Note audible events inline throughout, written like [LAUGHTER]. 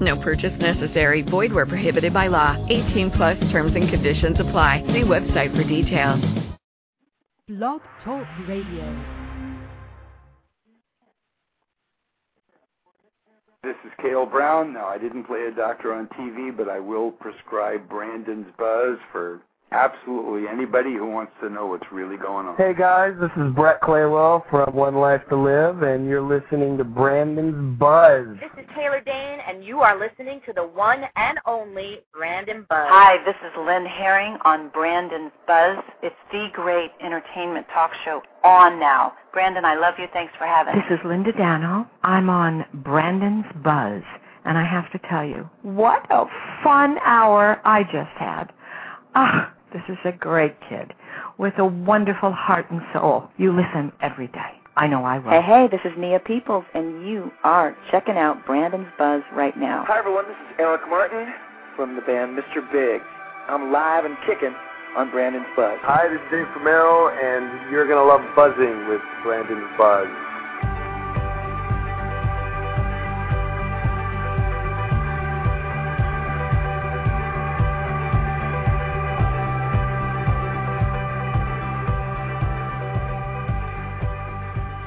No purchase necessary. Void where prohibited by law. 18 plus terms and conditions apply. See website for details. Blog Talk Radio. This is Cale Brown. Now, I didn't play a doctor on TV, but I will prescribe Brandon's Buzz for absolutely anybody who wants to know what's really going on. Hey guys, this is Brett Claywell from One Life to Live, and you're listening to Brandon's Buzz. This is Taylor Dayne, and you are listening to the one and only Brandon Buzz. Hi, this is Lynn Herring on Brandon's Buzz. It's the great entertainment talk show on now. Brandon, I love you. Thanks for having me. This is Linda Dano. I'm on Brandon's Buzz, and I have to tell you, what a fun hour I just had. Ah, this is a great kid with a wonderful heart and soul. You listen every day. I know I will. Hey, hey, this is Nia Peeples, and you are checking out Brandon's Buzz right now. Hi, everyone. This is Eric Martin from the band Mr. Big. I'm live and kicking on Brandon's Buzz. Hi, this is Dave Romero, and you're going to love buzzing with Brandon's Buzz.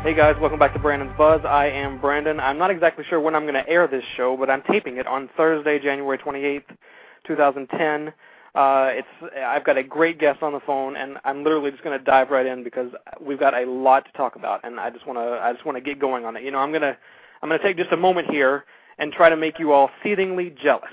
Hey guys, welcome back to Brandon's Buzz. I am Brandon. I'm not exactly sure when I'm going to air this show, but I'm taping it on Thursday, January 28th, 2010. Uh, it's I've got a great guest on the phone, and I'm literally just going to dive right in because we've got a lot to talk about, and I just want to I just want to get going on it. You know, I'm gonna I'm gonna take just a moment here and try to make you all seethingly jealous.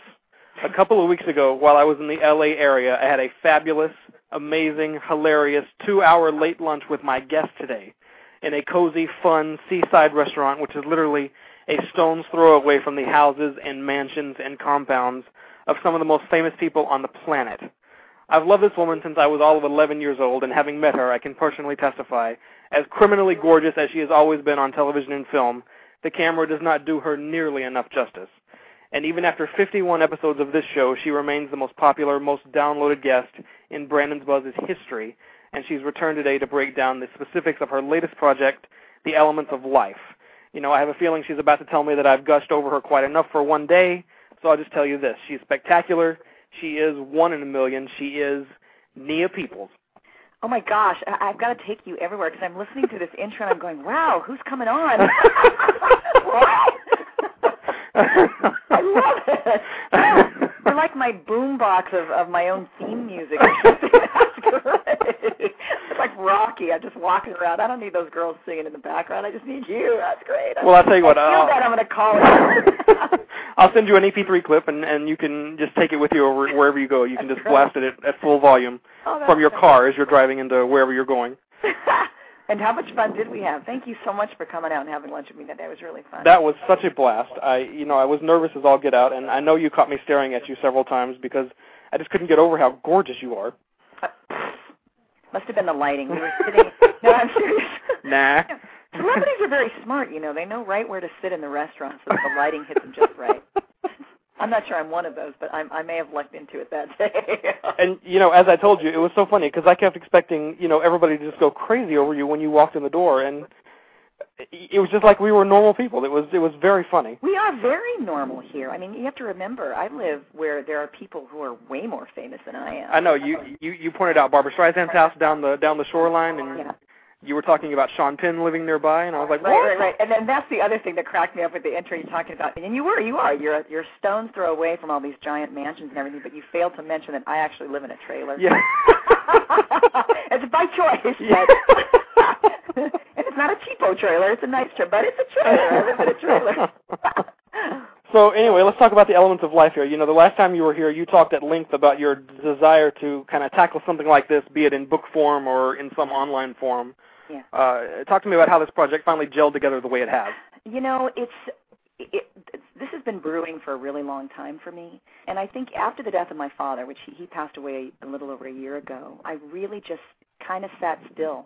A couple of weeks ago, while I was in the LA area, I had a fabulous, amazing, hilarious two-hour late lunch with my guest today in a cozy, fun seaside restaurant, which is literally a stone's throw away from the houses and mansions and compounds of some of the most famous people on the planet. I've loved this woman since I was all of 11 years old, and having met her, I can personally testify, as criminally gorgeous as she has always been on television and film, the camera does not do her nearly enough justice. And even after 51 episodes of this show, she remains the most popular, most downloaded guest in Brandon's Buzz's history, and she's returned today to break down the specifics of her latest project, The Elements of Life. You know, I have a feeling she's about to tell me that I've gushed over her quite enough for one day, so I'll just tell you this. She's spectacular. She is one in a million. She is Nia Peeples. Oh my gosh, I- I've got to take you everywhere because I'm listening to this intro and I'm going, wow, who's coming on? [LAUGHS] [LAUGHS] [LAUGHS] I love it. My boombox of, of my own theme music. That's [LAUGHS] great. It's like Rocky. I'm just walking around. I don't need those girls singing in the background. I just need you. That's great. Well, I'll tell you what. I feel I'll, that I'm going to call it. [LAUGHS] I'll send you an MP3 clip, and and you can just take it with you over wherever you go. You can just blast it at, at full volume Oh, from your car as you're driving into wherever you're going. [LAUGHS] and how much fun did we have? Thank you so much for coming out and having lunch with me today. It was really fun. That was such a blast. I, you know, I was nervous as all get out, and I know you caught me staring at you several times because I just couldn't get over how gorgeous you are. Uh, Must have been the lighting. We were sitting. [LAUGHS] no, I'm serious. Nah. [LAUGHS] Celebrities are very smart, you know. They know right where to sit in the restaurant so that the lighting hits them just right. [LAUGHS] I'm not sure I'm one of those, but I'm, I may have lucked into it that day. [LAUGHS] And you know, as I told you, it was so funny because I kept expecting, you know, everybody to just go crazy over you when you walked in the door, and it was just like we were normal people. It was it was very funny. we are very normal here. I mean, you have to remember, I live where there are people who are way more famous than I am. I know you you you pointed out Barbra Streisand's house down the down the shoreline, and Yeah. You were talking about Sean Penn living nearby, and I was like, Right, what? right, right. And then that's the other thing that cracked me up with the intro you're talking about. And you were, you are. You're a, you're stone's throw away from all these giant mansions and everything, but you failed to mention that I actually live in a trailer. Yeah. [LAUGHS] it's by choice. Yeah. [LAUGHS] And it's not a cheapo trailer. It's a nice trailer, but it's a trailer. I live in a trailer. [LAUGHS] So anyway, let's talk about the elements of life here. You know, the last time you were here, you talked at length about your desire to kind of tackle something like this, be it in book form or in some online form. Yeah. Uh, talk to me about how this project finally gelled together the way it has. You know, it's it, this has been brewing for a really long time for me, and I think after the death of my father, which he, he passed away a little over a year ago, I really just kind of sat still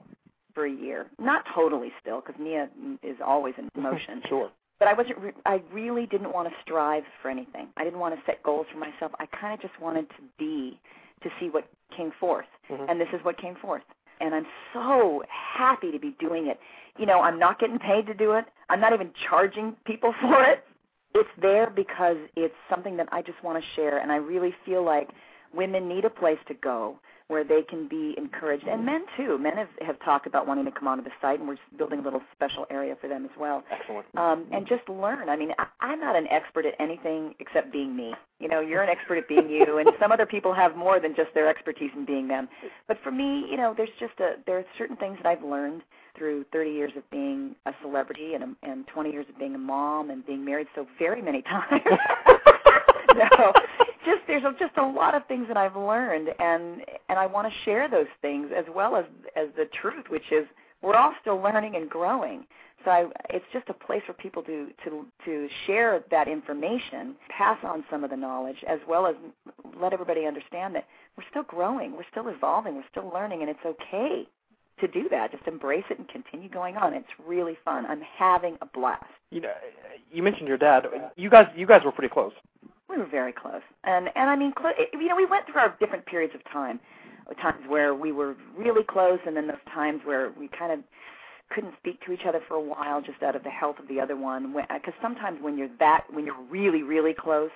for a year. Not totally still, because Nia is always in motion. [LAUGHS] sure. But I wasn't. Re- I really didn't want to strive for anything. I didn't want to set goals for myself. I kind of just wanted to be, to see what came forth, Mhm. and this is what came forth. And I'm so happy to be doing it. You know, I'm not getting paid to do it. I'm not even charging people [LAUGHS] for it. It's there because it's something that I just want to share, and I really feel like women need a place to go where they can be encouraged, and men too. Men have, have talked about wanting to come onto the site, and we're building a little special area for them as well. Excellent. Um, and just learn. I mean, I, I'm not an expert at anything except being me. You know, you're an expert at being you, and some other people have more than just their expertise in being them. But for me, you know, there's just a there are certain things that I've learned through 30 years of being a celebrity and a, and 20 years of being a mom and being married so very many [LAUGHS] times. [LAUGHS] no, just there's just a lot of things that I've learned, and and I want to share those things as well as as the truth, which is we're all still learning and growing. So I, it's just a place for people to to to share that information, pass on some of the knowledge, as well as let everybody understand that we're still growing, we're still evolving, we're still learning, and it's okay to do that. Just embrace it and continue going on. It's really fun. I'm having a blast. You know, you mentioned your dad. You guys, you guys were pretty close. We were very close, and and I mean, cl- you know, we went through our different periods of time, times where we were really close, and then those times where we kind of couldn't speak to each other for a while, just out of the health of the other one. Because uh, sometimes when you're that, when you're really, really close,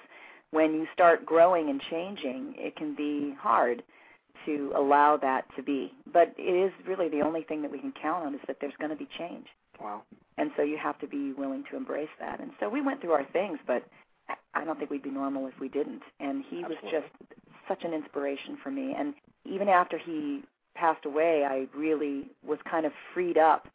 when you start growing and changing, it can be hard to allow that to be. But it is really the only thing that we can count on is that there's going to be change. Wow. And so you have to be willing to embrace that. And so we went through our things, but I don't think we'd be normal if we didn't. And he Absolutely. was just such an inspiration for me. And even after he passed away, I really was kind of freed up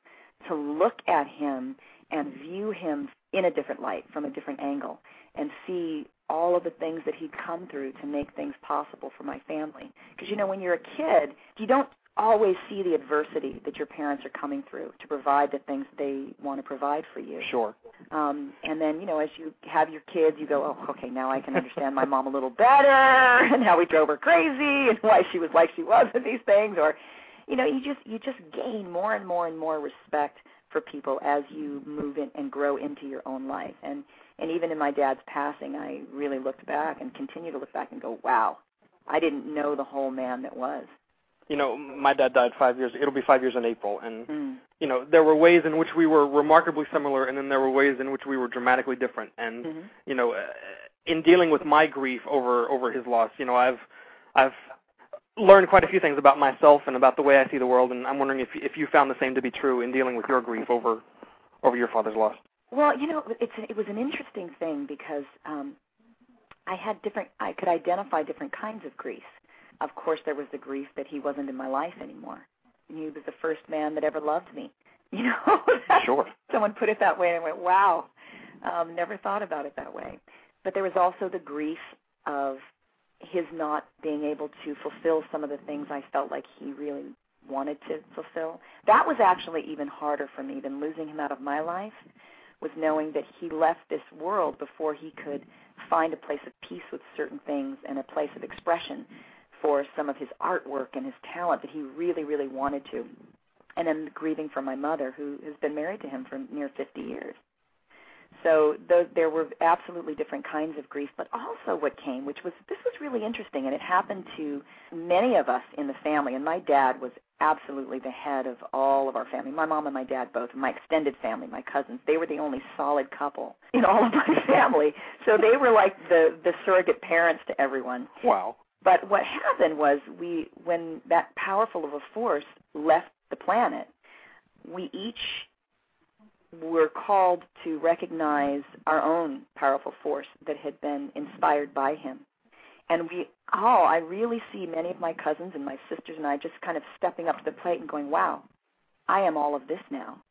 to look at him and view him in a different light, from a different angle, and see all of the things that he'd come through to make things possible for my family. Because, you know, when you're a kid, you don't always see the adversity that your parents are coming through to provide the things they want to provide for you. Sure. Um, and then, you know, as you have your kids, you go, oh, okay, now I can understand my [LAUGHS] mom a little better, [LAUGHS] and how we drove her crazy, and why she was like she was with these things, or, you know, you just you just gain more and more and more respect for people as you move in and grow into your own life. And and even in my dad's passing, I really looked back and continue to look back and go, wow, I didn't know the whole man that was. You know, my dad died five years. It'll be five years in April, and Mm. you know, there were ways in which we were remarkably similar, and then there were ways in which we were dramatically different. And Mhm. you know, uh, in dealing with my grief over over his loss, you know, I've I've learned quite a few things about myself and about the way I see the world, and I'm wondering if if you found the same to be true in dealing with your grief over over your father's loss. Well, you know, it's it was an interesting thing because um, I had different. I could identify different kinds of grief. Of course, there was the grief that he wasn't in my life anymore. He was the first man that ever loved me. [LAUGHS] You know, Sure. [LAUGHS] someone put it that way, and I went, "Wow." Um, never thought about it that way. But there was also the grief of his not being able to fulfill some of the things I felt like he really wanted to fulfill. That was actually even harder for me than losing him out of my life was knowing that he left this world before he could find a place of peace with certain things and a place of expression for some of his artwork and his talent that he really, really wanted to. And then grieving for my mother, who has been married to him for near 50 years. So th- there were absolutely different kinds of grief, but also what came, which was this was really interesting, and it happened to many of us in the family. And my dad was absolutely the head of all of our family. My mom and my dad both, my extended family, my cousins. They were the only solid couple in all of my [LAUGHS] family. So they were like the the surrogate parents to everyone. Wow. But what happened was we when that powerful of a force left the planet, we each were called to recognize our own powerful force that had been inspired by him. And we all, I really see many of my cousins and my sisters and I just kind of stepping up to the plate and going, "Wow, I am all of this now."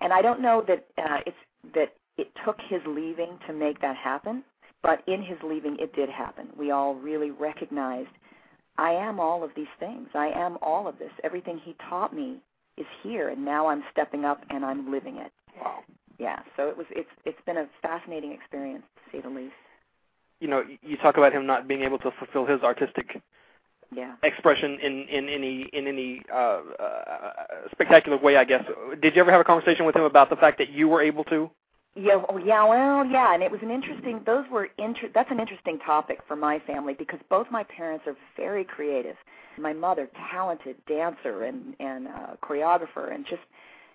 And I don't know that uh, it's that it took his leaving to make that happen, but in his leaving, it did happen. We all really recognized, I am all of these things. I am all of this. Everything he taught me is here, and now I'm stepping up and I'm living it. Wow. Yeah. So it was. It's it's been a fascinating experience, to say the least. You know, you talk about him not being able to fulfill his artistic Yeah. expression in in any in any uh, uh, spectacular way. I guess. Did you ever have a conversation with him about the fact that you were able to? Yeah, oh, yeah, well, yeah, and it was an interesting. Those were inter. That's an interesting topic for my family because both my parents are very creative. My mother, talented dancer and and uh, choreographer, and just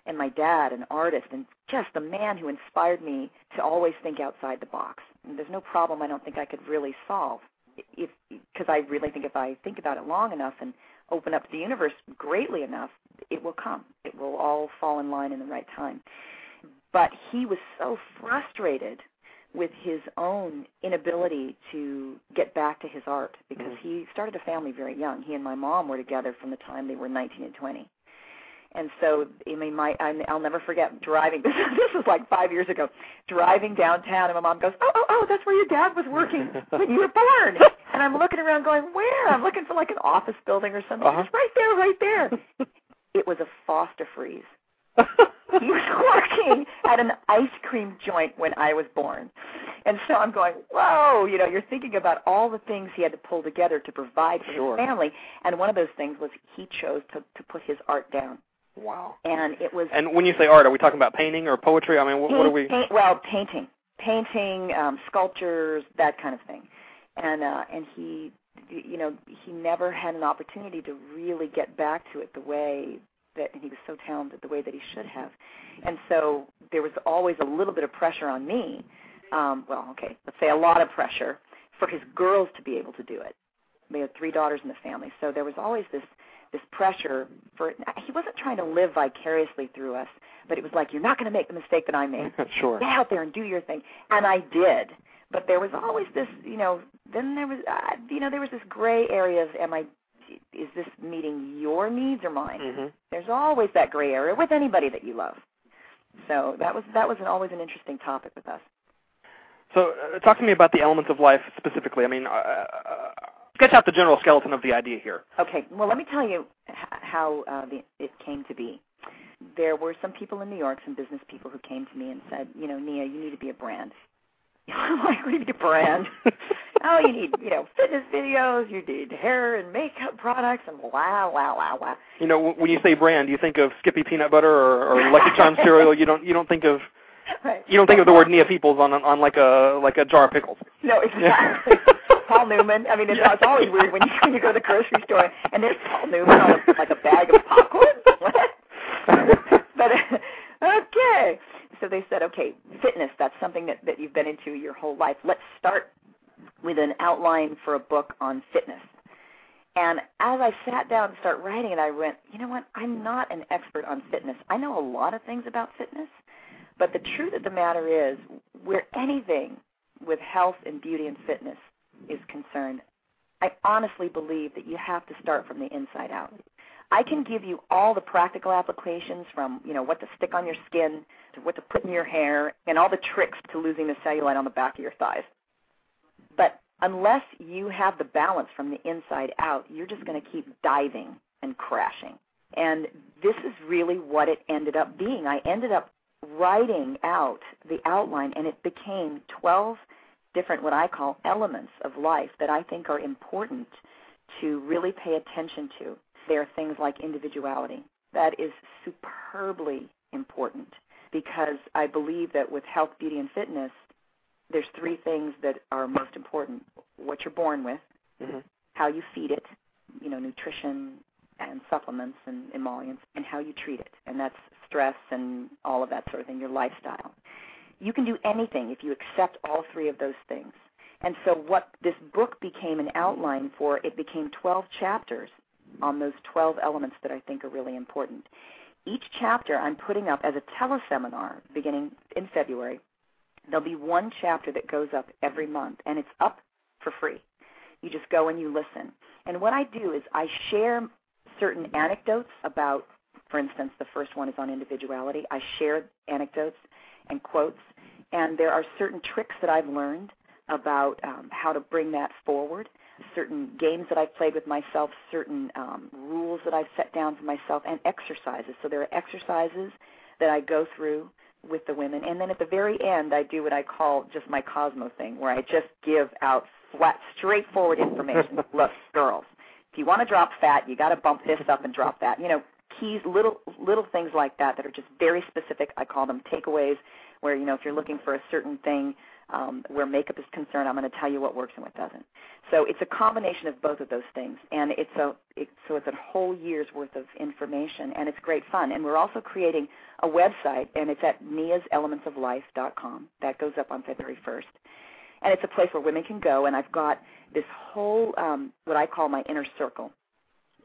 and my dad, an artist, and just a man who inspired me to always think outside the box. And there's no problem I don't think I could really solve if because I really think if I think about it long enough and open up the universe greatly enough, it will come. It will all fall in line in the right time but he was so frustrated with his own inability to get back to his art because Mm-hmm. he started a family very young. He and my mom were together from the time they were 19 and 20. And so, I mean, my I'll never forget driving. This, [LAUGHS] this was like five years ago. Driving downtown, and my mom goes, "Oh, oh, oh, that's where your dad was working when you were born." [LAUGHS] And I'm looking around, going, "Where?" I'm looking for like an office building or something. Uh-huh. It's right there, right there. it was a Foster Freeze he was [LAUGHS] working at an ice cream joint when I was born. And so I'm going, whoa, you know, you're thinking about all the things he had to pull together to provide for Sure. his family. And one of those things was he chose to, to put his art down. Wow. And it was And when you say art, are we talking about painting or poetry? I mean, what, what are we? paint, well, painting, painting, um, sculptures, that kind of thing. And uh, and he, you know, he never had an opportunity to really get back to it the way that and he was so talented the way that he should have. And so there was always a little bit of pressure on me. Um, well, okay, let's say a lot of pressure for his girls to be able to do it. They had three daughters in the family, so there was always this this pressure for. He wasn't trying to live vicariously through us, but it was like you're not going to make the mistake that I made [LAUGHS] sure. get out there and do your thing and i did but there was always this you know then there was uh, you know there was this gray area of am i is this meeting your needs or mine? Hmm there's always that gray area with anybody that you love. So that was that was an, always an interesting topic with us. So, uh, talk to me about the elements of life specifically. I mean, uh, uh, sketch out the general skeleton of the idea here. okay. Well let me tell you h- how uh, the, it came to be. There were some people in new york some business people who came to me and said you know nia you need to be a brand I'm [LAUGHS] like, we need a brand. [LAUGHS] oh, you need, you know, fitness videos, you need hair and makeup products, and wow, wow, wow, wow. You know, when you say brand, do you think of Skippy peanut butter or, or [LAUGHS] Lucky Charms cereal? You don't. You don't think of. Right. You don't think of the word Nia Peeples on on like a like a jar of pickles. No, exactly. Paul Newman. I mean, it's, it's always weird when you when you go to the grocery store and there's Paul Newman on a, like a bag of popcorn. But okay. So they said, okay, fitness. That's something that that you've been into your whole life. Let's start with an outline for a book on fitness. And as I sat down and started writing it, I went, you know what? I'm not an expert on fitness. I know a lot of things about fitness, but the truth of the matter is, where anything with health and beauty and fitness is concerned, I honestly believe that you have to start from the inside out. I can give you all the practical applications from, you know, what to stick on your skin to what to put in your hair and all the tricks to losing the cellulite on the back of your thighs. But unless you have the balance from the inside out, you're just going to keep diving and crashing. And this is really what it ended up being. I ended up writing out the outline, and it became 12 different, what I call elements of life that I think are important to really pay attention to. There are things like individuality. That is superbly important because I believe that with health, beauty, and fitness, there's three things that are most important what you're born with, Mm-hmm. how you feed it, you know, nutrition and supplements and emollients, and how you treat it. And that's stress and all of that sort of thing, your lifestyle. You can do anything if you accept all three of those things. And so what this book became an outline for, it became 12 chapters on those 12 elements that I think are really important. Each chapter I'm putting up as a teleseminar beginning in February. There'll be one chapter that goes up every month, and it's up for free. You just go and you listen. And what I do is I share certain anecdotes about, for instance, the first one is on individuality. I share anecdotes and quotes, and there are certain tricks that I've learned about um, how to bring that forward, certain games that I've played with myself, certain um, rules that I've set down for myself, and exercises. So there are exercises that I go through with the women, and then at the very end, I do what I call just my Cosmo thing, where I just give out flat, straightforward information. [LAUGHS] Look, girls, If you want to drop fat, you got to bump this up and drop that. You know, keys, little little things like that that are just very specific. I call them takeaways, where you know if you're looking for a certain thing um, where makeup is concerned, I'm going to tell you what works and what doesn't. So it's a combination of both of those things, and it's a it, so it's a whole year's worth of information, and it's great fun. And we're also creating a website, and it's at niaselementsoflife.com. That goes up on February 1st, and it's a place where women can go. And I've got this whole um, what I call my inner circle.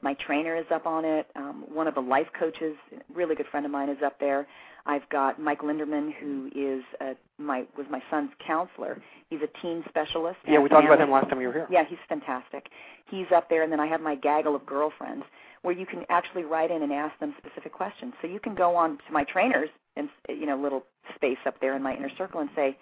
My trainer is up on it. Um, one of the life coaches, a really good friend of mine, is up there. I've got Mike Linderman, who is a, my was my son's counselor. He's a teen specialist. Yeah, we talked about him last time you were here. Yeah, he's fantastic. He's up there, and then I have my gaggle of girlfriends where you can actually write in and ask them specific questions. So you can go on to my trainers and you know little space up there in my inner circle and say,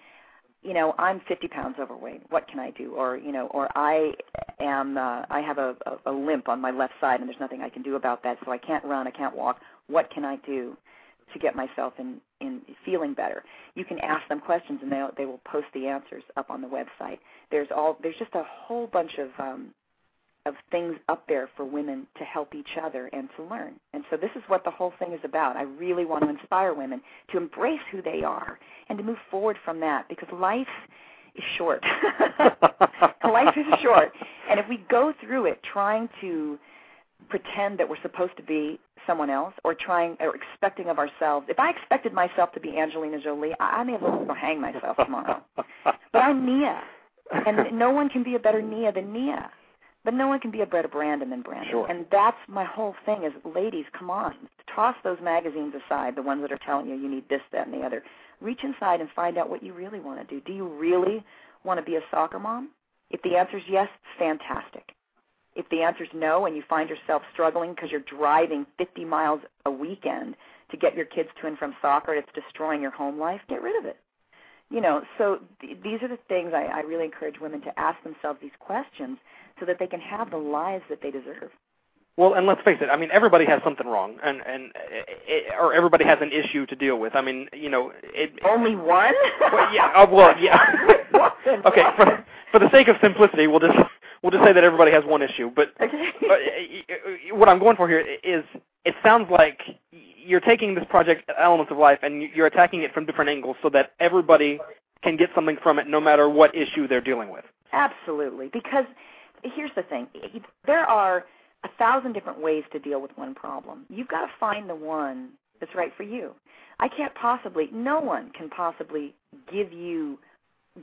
you know, I'm 50 pounds overweight. What can I do? Or you know, or I am uh, I have a, a, a limp on my left side and there's nothing I can do about that. So I can't run, I can't walk. What can I do? to get myself in in feeling better. You can ask them questions and they they will post the answers up on the website. There's all there's just a whole bunch of um of things up there for women to help each other and to learn. And so this is what the whole thing is about. I really want to inspire women to embrace who they are and to move forward from that because life is short. [LAUGHS] life is short. And if we go through it trying to pretend that we're supposed to be someone else or trying or expecting of ourselves. If I expected myself to be Angelina Jolie, I, I may as well go hang myself tomorrow. but I'm Nia, and no one can be a better Nia than Nia. But no one can be a better Brandon than Brandon. Sure. And that's my whole thing is, ladies, come on, toss those magazines aside, the ones that are telling you you need this, that, and the other. Reach inside and find out what you really want to do. Do you really want to be a soccer mom? If the answer is yes, fantastic. If the answer is no and you find yourself struggling because you're driving 50 miles a weekend to get your kids to and from soccer and it's destroying your home life, get rid of it. You know, so th- these are the things I, I really encourage women to ask themselves these questions so that they can have the lives that they deserve. Well, and let's face it. I mean, everybody has something wrong, and and it, or everybody has an issue to deal with. I mean, you know, it. Only one? well, yeah. Uh, well, yeah. [LAUGHS] [LAUGHS] okay. For for the sake of simplicity, we'll just we'll just say that everybody has one issue. But, okay. uh, eh, what I'm going for here is it sounds like you're taking this project, Elements of Life, and you're attacking it from different angles so that everybody can get something from it no matter what issue they're dealing with. Absolutely. Because here's the thing there are a thousand different ways to deal with one problem. You've got to find the one that's right for you. I can't possibly, no one can possibly give you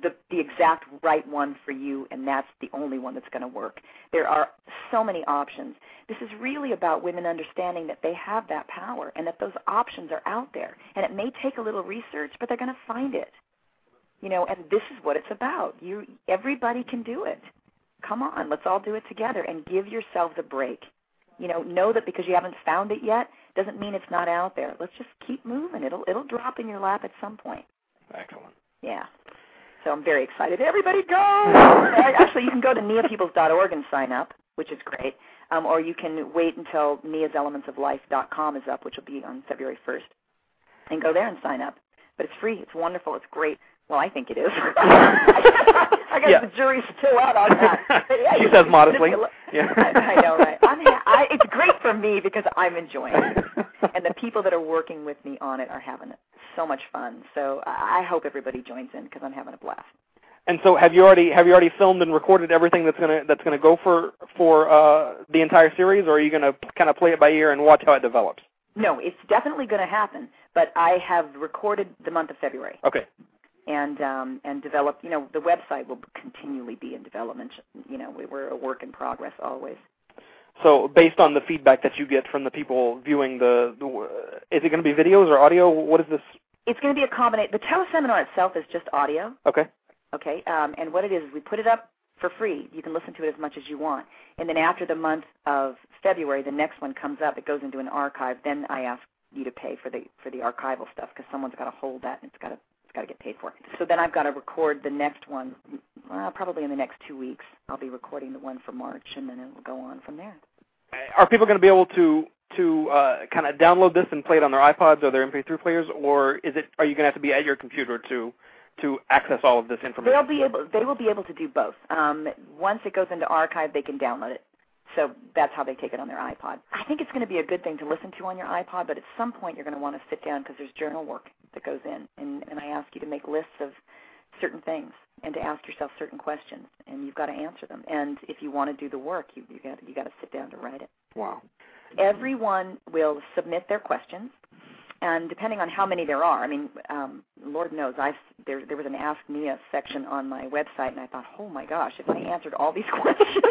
the the exact right one for you and that's the only one that's going to work. There are so many options. This is really about women understanding that they have that power and that those options are out there. And it may take a little research, but they're going to find it. You know, and this is what it's about. You everybody can do it. Come on, let's all do it together and give yourselves a break. You know, know that because you haven't found it yet doesn't mean it's not out there. Let's just keep moving. It'll it'll drop in your lap at some point. Excellent. Yeah. So I'm very excited. Everybody go! [LAUGHS] Actually, you can go to niapeeples.org and sign up, which is great. Um, or you can wait until niaselementsoflife.com is up, which will be on February 1st, and go there and sign up. But it's free. It's wonderful. It's great. Well, I think it is. [LAUGHS] I guess Yeah. the jury's still out on that. [LAUGHS] Yeah, She says modestly. manipulate- Yeah. I, I know, right? Ha- I, it's great for me because I'm enjoying it, [LAUGHS] and the people that are working with me on it are having so much fun. So I I hope everybody joins in because I'm having a blast. And so, have you already have you already filmed and recorded everything that's gonna that's gonna go for for uh, the entire series, or are you gonna kind of play it by ear and watch how it develops? No, it's definitely going to happen. But I have recorded the month of February Okay. and um, and develop. You know, the website will continually be in development. You know, we, we're a work in progress always. So, based on the feedback that you get from the people viewing the, the is it going to be videos or audio? What is this? It's going to be a combination. The teleseminar itself is just audio. Okay. Okay, um, and what it is, is we put it up for free. You can listen to it as much as you want. And then after the month of February, the next one comes up. It goes into an archive. Then I ask you to pay for the for the archival stuff because someone's got to hold that and it's got to it's got to get paid for. So then I've got to record the next one. Well, probably in the next two weeks, I'll be recording the one for March, and then it will go on from there. Are people going to be able to to uh, kind of download this and play it on their iPods or their MP3 players, or is it are you going to have to be at your computer to to access all of this information? They'll be able. They will be able to do both. Um, once it goes into archive, they can download it. So that's how they take it on their iPod. I think it's going to be a good thing to listen to on your iPod, but at some point you're going to want to sit down because there's journal work that goes in, and, and I ask you to make lists of certain things and to ask yourself certain questions, and you've got to answer them. And if you want to do the work, you you got you got to sit down to write it. Wow. Everyone will submit their questions, and depending on how many there are, I mean, um, Lord knows, I've there there was an Ask Nia section on my website, and I thought, oh my gosh, if I answered all these [LAUGHS] questions,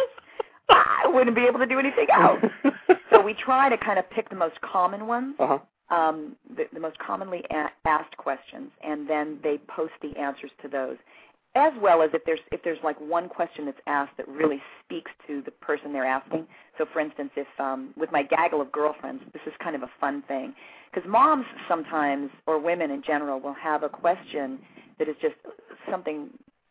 I wouldn't be able to do anything else. [LAUGHS] so we try to kind of pick the most common ones. Uh huh. Um, the, the most commonly a- asked questions, and then they post the answers to those as well as if there's if there's like one question that's asked that really speaks to the person they're asking. So, for instance, if um, with my gaggle of girlfriends, this is kind of a fun thing because moms sometimes or women in general will have a question that is just something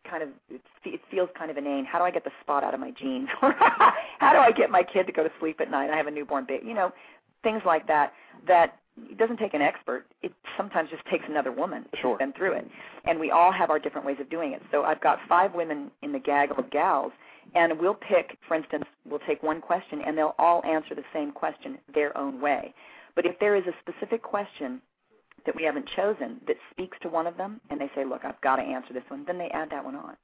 kind of it, feels kind of inane. How do I get the spot out of my jeans? [LAUGHS] How do I get my kid to go to sleep at night? I have a newborn baby. You know, things like that. That it doesn't take an expert. It sometimes just takes another woman Sure. who's been through it. And we all have our different ways of doing it. So I've got five women in the gaggle of gals, and we'll pick, for instance, we'll take one question, and they'll all answer the same question their own way. But if there is a specific question that we haven't chosen that speaks to one of them, and they say, look, I've got to answer this one, then they add that one on.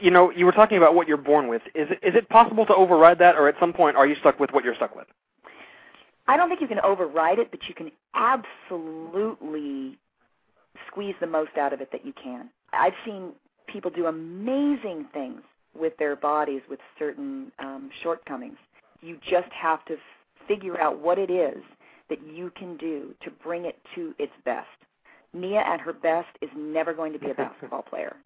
You know, you were talking about what you're born with. Is it, is it possible to override that, or at some point are you stuck with what you're stuck with? I don't think you can override it, but you can absolutely squeeze the most out of it that you can. I've seen people do amazing things with their bodies with certain um, shortcomings. You just have to figure out what it is that you can do to bring it to its best. Nia at her best is never going to be a [LAUGHS] basketball player.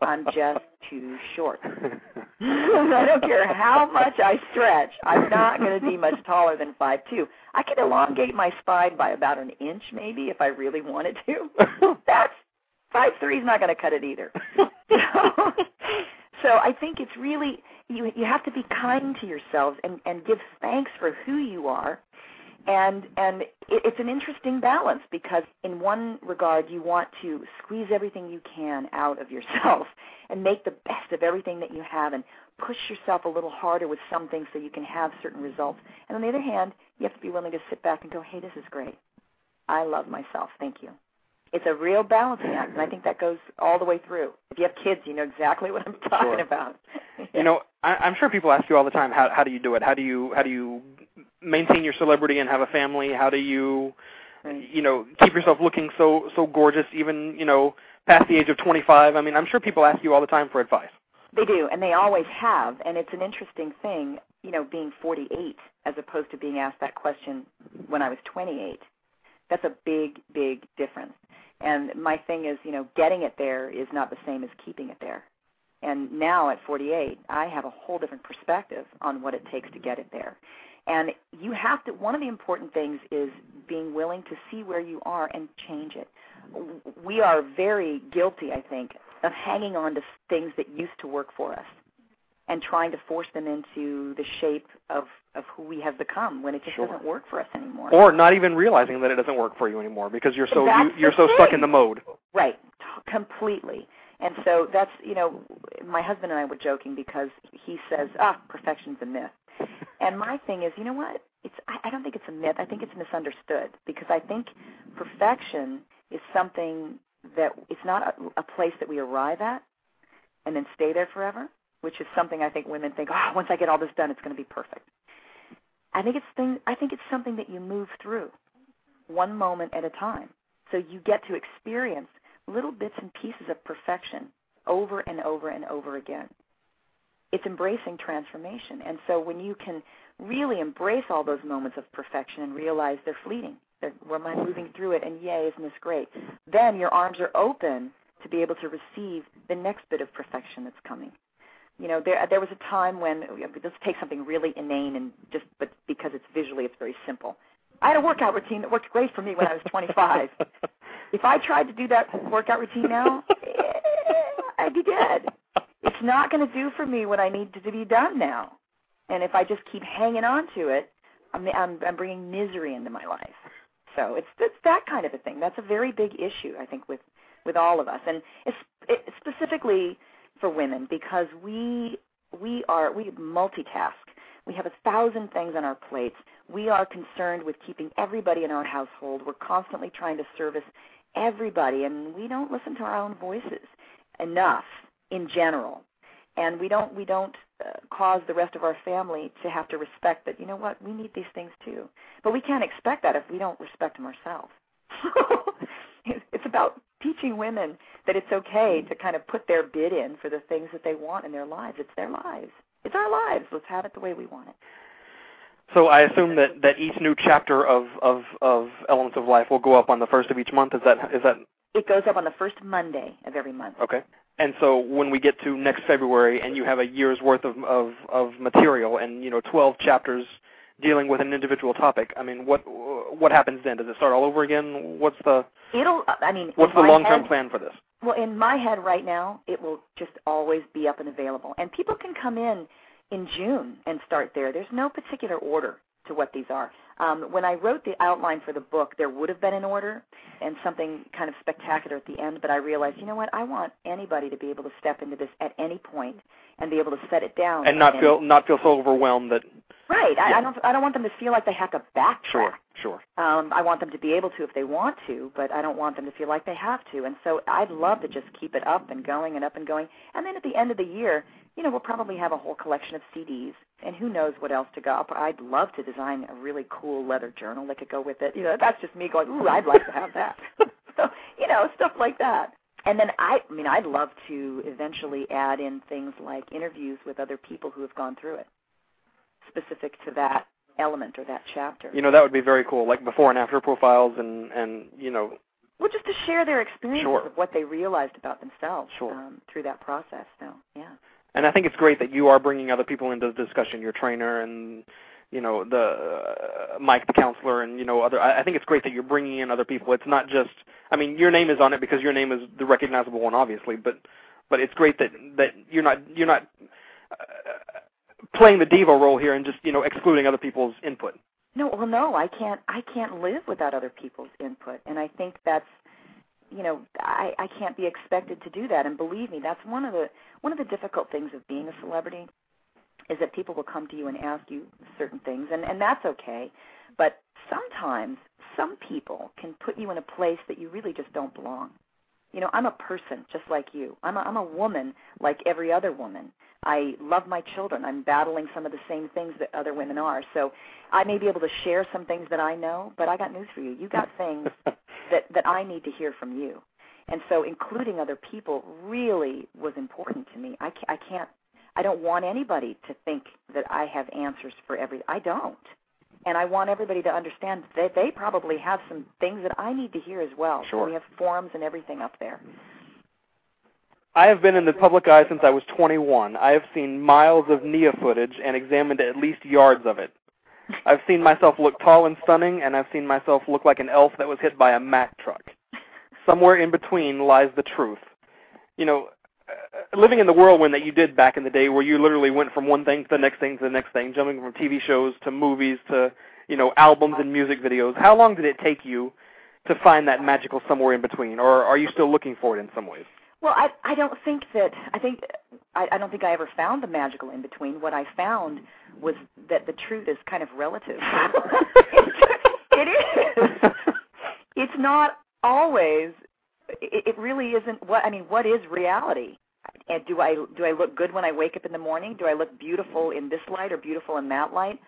I'm just too short. [LAUGHS] [LAUGHS] I don't care how much I stretch. I'm not going to be much taller than five two. I can elongate my spine by about an inch, maybe, if I really wanted to. That's five three is not going to cut it either. So, so I think it's really you. You have to be kind to yourselves and and give thanks for who you are. And and it, it's an interesting balance because in one regard you want to squeeze everything you can out of yourself [LAUGHS] and make the best of everything that you have and push yourself a little harder with some things so you can have certain results. And on the other hand, you have to be willing to sit back and go, hey, this is great. I love myself. Thank you. It's a real balancing act, and I think that goes all the way through. If you have kids, you know exactly what I'm talking Sure. about. You know, I, I'm sure people ask you all the time, how how do you do it? How do you how do you maintain your celebrity and have a family? How do you you know keep yourself looking so so gorgeous even you know past the age of 25? I mean, I'm sure people ask you all the time for advice. They do, and they always have, and it's an interesting thing, you know, being 48 as opposed to being asked that question when I was 28. That's a big, big difference. And my thing is, you know, getting it there is not the same as keeping it there. And now at 48, I have a whole different perspective on what it takes to get it there. And you have to, one of the important things is being willing to see where you are and change it. We are very guilty, I think, of hanging on to things that used to work for us and trying to force them into the shape of, of who we have become when it just Sure. doesn't work for us anymore. Or not even realizing that it doesn't work for you anymore because you're so That's you, you're the so stuck in the mode. Right, completely. And so that's you know, my husband and I were joking because he says, "Ah, perfection's a myth," [LAUGHS] and my thing is, you know what? It's I, I don't think it's a myth. I think it's misunderstood because I think perfection is something that it's not a, a place that we arrive at and then stay there forever, which is something I think women think, "Oh, once I get all this done, it's going to be perfect." I think it's thing. I think it's something that you move through, one moment at a time. So you get to experience little bits and pieces of perfection over and over and over again. It's embracing transformation. And so when you can really embrace all those moments of perfection and realize they're fleeting, they're, am I moving through it, and yay, isn't this great? Then your arms are open to be able to receive the next bit of perfection that's coming. You know, there there was a time when let's take something really inane and just but because it's visually it's very simple. I had a workout routine that worked great for me when I was [LAUGHS] 25. if I tried to do that workout routine now, eh, I'd be dead. It's not going to do for me what I need to be done now. And if I just keep hanging on to it, I'm, I'm, I'm bringing misery into my life. So it's it's that kind of a thing. That's a very big issue, I think, with with all of us, and it's, it, specifically for women because we we are we multitask. We have a thousand things on our plates. We are concerned with keeping everybody in our household. We're constantly trying to service everybody, and we don't listen to our own voices enough in general. And we don't we don't uh, cause the rest of our family to have to respect that. You know what? We need these things too, but we can't expect that if we don't respect them ourselves. [LAUGHS] it's about teaching women that it's okay to kind of put their bid in for the things that they want in their lives. It's their lives. It's our lives. Let's have it the way we want it. So I assume that that each new chapter of of of Elements of Life will go up on the first of each month. Is that is that? It goes up on the first Monday of every month. Okay. And so when we get to next February and you have a year's worth of of of material and you know 12 chapters dealing with an individual topic, I mean, what what happens then? Does it start all over again? What's the It'll. I mean, what's the long-term head- plan for this? Well, in my head right now, it will just always be up and available. And people can come in in June and start there. There's no particular order to what these are. Um, when I wrote the outline for the book, there would have been an order and something kind of spectacular at the end, but I realized, you know what? I want anybody to be able to step into this at any point and be able to set it down And not feel not feel so overwhelmed that Right. I, I don't. I don't want them to feel like they have to backtrack. sure sure. Um, I want them to be able to if they want to, but I don't want them to feel like they have to. And so I'd love to just keep it up and going and up and going. And then at the end of the year, you know, we'll probably have a whole collection of CDs, and who knows what else to go. up. I'd love to design a really cool leather journal that could go with it. You know, that's just me going, ooh, I'd like to have that. [LAUGHS] so, you know, stuff like that. And then I, I mean, I'd love to eventually add in things like interviews with other people who have gone through it, specific to that element or that chapter. You know that would be very cool, like before and after profiles and and you know Well, just to share their experience Sure. of what they realized about themselves Sure. um, through that process. So, yeah. And I think it's great that you are bringing other people into the discussion. Your trainer and you know the uh, Mike, the counselor, and you know other. I, I think it's great that you're bringing in other people. It's not just. I mean, your name is on it because your name is the recognizable one, obviously. But but it's great that that you're not you're not uh, playing the diva role here and just you know excluding other people's input. No, well, no, I can't. I can't live without other people's input, and I think that's, you know, I I can't be expected to do that. And believe me, that's one of the one of the difficult things of being a celebrity, is that people will come to you and ask you certain things, and and that's okay. But sometimes some people can put you in a place that you really just don't belong. You know, I'm a person just like you. I'm a, I'm a woman like every other woman. I love my children. I'm battling some of the same things that other women are. So I may be able to share some things that I know, but I got news for you. You got [LAUGHS] things that that I need to hear from you. And so including other people really was important to me. I ca- I can't I don't want anybody to think that I have answers for every I don't. And I want everybody to understand that they probably have some things that I need to hear as well. Sure. We have forums and everything up there. I have been in the public eye since I was 21. I have seen miles of Nia footage and examined at least yards of it. I've seen myself look tall and stunning, and I've seen myself look like an elf that was hit by a Mack truck. Somewhere in between lies the truth. You know, uh, living in the whirlwind that you did back in the day, where you literally went from one thing to the next thing to the next thing, jumping from TV shows to movies to you know albums and music videos. How long did it take you to find that magical somewhere in between, or are you still looking for it in some ways? Well, I I don't think that I think I, I don't think I ever found the magical in between. What I found was that the truth is kind of relative. [LAUGHS] [LAUGHS] it is. It's not always. It, it really isn't. What I mean, what is reality? And do I do I look good when I wake up in the morning? Do I look beautiful in this light or beautiful in that light?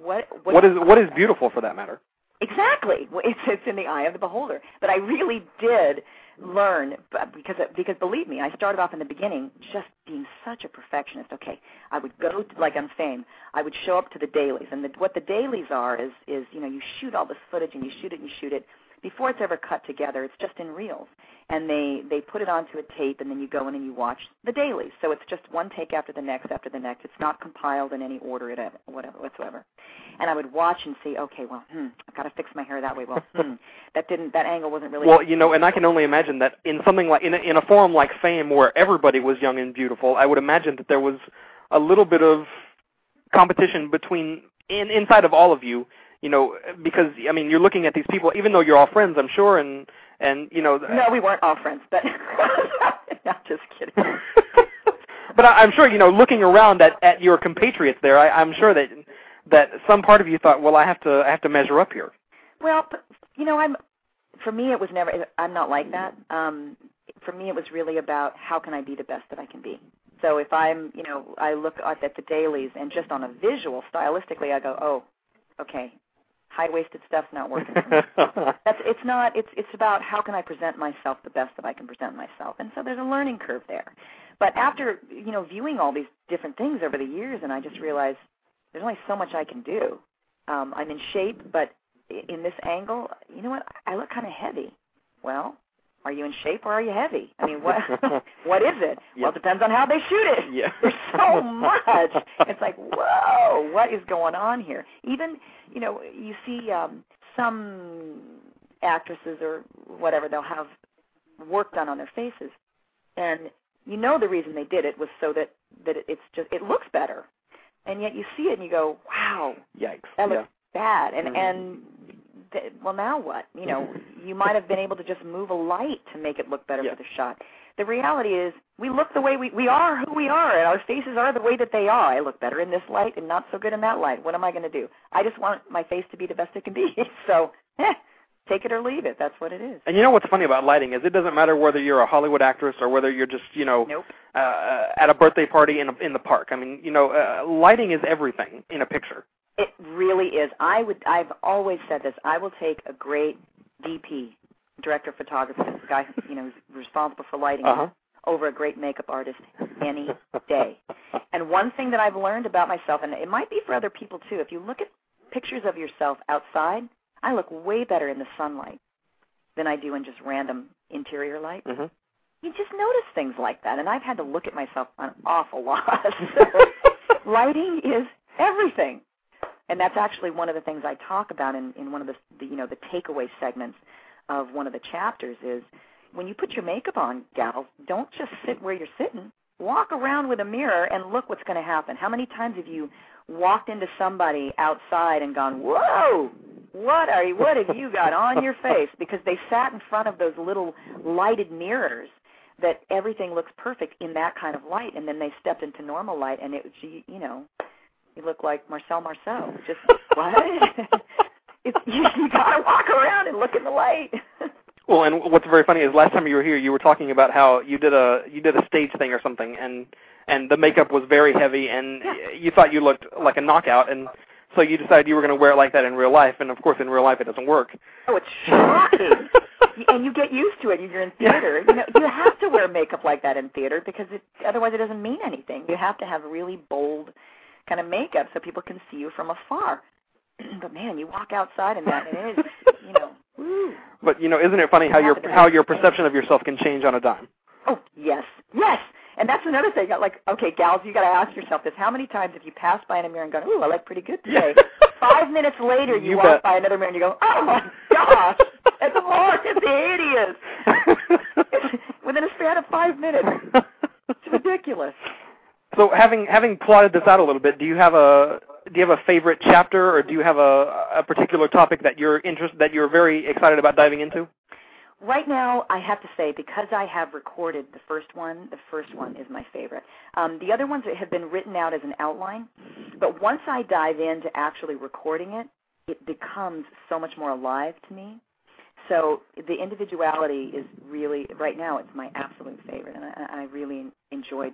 What what, What is what is beautiful for that matter? Exactly. It's it's in the eye of the beholder. But I really did learn because because believe me, I started off in the beginning just being such a perfectionist. Okay, I would go to, like on Fame. I would show up to the dailies, and the, what the dailies are is is you know you shoot all this footage and you shoot it and you shoot it before it's ever cut together. It's just in reels, and they they put it onto a tape, and then you go in and you watch the dailies. So it's just one take after the next after the next. It's not compiled in any order, at whatever whatsoever. And I would watch and see, okay, well, hmm, I've got to fix my hair that way. Well, [LAUGHS] hmm, that didn't that angle wasn't really. Well, you know, and I can only imagine that in something like in a, in a forum like Fame, where everybody was young and beautiful, I would imagine that there was a little bit of competition between in, inside of all of you. You know, because I mean, you're looking at these people, even though you're all friends, I'm sure, and and you know. No, we weren't all friends, but [LAUGHS] not just kidding. [LAUGHS] but I, I'm sure you know, looking around at at your compatriots there, I, I'm sure that that some part of you thought, well, I have to I have to measure up here. Well, you know, I'm for me it was never I'm not like that. Um for me it was really about how can I be the best that I can be. So if I'm, you know, I look at, at the dailies and just on a visual stylistically I go, "Oh, okay. High-waisted stuff's not working for me." [LAUGHS] That's it's not it's it's about how can I present myself the best that I can present myself. And so there's a learning curve there. But after, you know, viewing all these different things over the years and I just realized there's only so much I can do. Um I'm in shape, but in this angle, you know what? I look kind of heavy. Well, are you in shape or are you heavy? I mean, what [LAUGHS] [LAUGHS] what is it? Yep. Well, it depends on how they shoot it. Yeah. [LAUGHS] There's so much. It's like, whoa, what is going on here? Even, you know, you see um some actresses or whatever, they'll have work done on their faces, and you know the reason they did it was so that that it's just it looks better, and yet you see it and you go, wow, Yikes. that yeah. looks bad, and Mhm. and well now what? You know, you might have been able to just move a light to make it look better Yeah. for the shot. The reality is, we look the way we we are who we are, and our faces are the way that they are. I look better in this light and not so good in that light. What am I going to do? I just want my face to be the best it can be. [LAUGHS] so, eh, take it or leave it. That's what it is. And you know what's funny about lighting is it doesn't matter whether you're a Hollywood actress or whether you're just you know Nope. uh, at a birthday party in a, in the park. I mean, you know, uh, lighting is everything in a picture. It really is. I would. I've always said this. I will take a great DP, director of photography, the guy who, you know who's responsible for lighting, Uh huh. over a great makeup artist any day. And one thing that I've learned about myself, and it might be for other people too, if you look at pictures of yourself outside, I look way better in the sunlight than I do in just random interior light. hmm You just notice things like that, and I've had to look at myself an awful lot. [LAUGHS] [LAUGHS] lighting is everything. And that's actually one of the things I talk about in, in one of the, the you know the takeaway segments of one of the chapters is when you put your makeup on, gals, don't just sit where you're sitting. Walk around with a mirror and look what's going to happen. How many times have you walked into somebody outside and gone, "Whoa, what are you? What have you got on your face?" Because they sat in front of those little lighted mirrors that everything looks perfect in that kind of light, and then they stepped into normal light, and it, you know, you look like Marcel Marceau. Just [LAUGHS] what? [LAUGHS] it's, you, you gotta walk around and look in the light. [LAUGHS] Well, and what's very funny is last time you were here, you were talking about how you did a you did a stage thing or something, and and the makeup was very heavy, and you thought you looked like a knockout, and so you decided you were going to wear it like that in real life, and of course in real life it doesn't work. Oh, it's shocking. and you get used to it. You're in theater. You know, you have to wear makeup like that in theater because it, otherwise it doesn't mean anything. You have to have really bold kind of makeup so people can see you from afar. [CLEARS THROAT] but man, you walk outside in that, and it is, [LAUGHS] you know, woo. But you know, isn't it funny how your how your perception of yourself can change on a dime? Oh, yes, yes. And that's another thing. Like, okay, gals, you got to ask yourself this: How many times have you passed by in a mirror and gone, "Ooh, I look pretty good today"? [LAUGHS] Five minutes later, you, You walk bet. by another mirror and you go, "Oh my gosh, it's Mark, it's hideous." [LAUGHS] Within a span of five minutes, it's ridiculous. So having having plotted this out a little bit, do you have a do you have a favorite chapter, or do you have a a particular topic that you're interested that you're very excited about diving into? Right now, I have to say, because I have recorded the first one, the first one is my favorite. Um, the other ones have been written out as an outline, but once I dive into actually recording it, it becomes so much more alive to me. So the individuality is really, right now, it's my absolute favorite, and I, I really enjoyed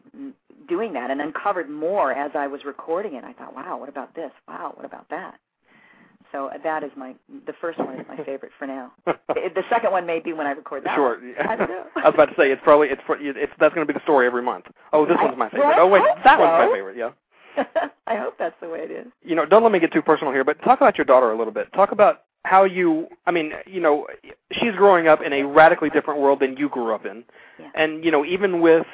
doing that and uncovered more as I was recording it. I thought, wow, what about this? Wow, what about that? So uh, that is my, the first one is my favorite for now. [LAUGHS] The second one may be when I record that Sure. I. [LAUGHS] I was about to say it's probably it's it's that's going to be the story every month. Oh, this I- one's my favorite. Oh wait, that one's my favorite. Yeah. [LAUGHS] I hope that's the way it is. You know, don't let me get too personal here, but talk about your daughter a little bit. Talk about how you I mean, you know, she's growing up in a radically different world than you grew up in. Yeah. And you know, even with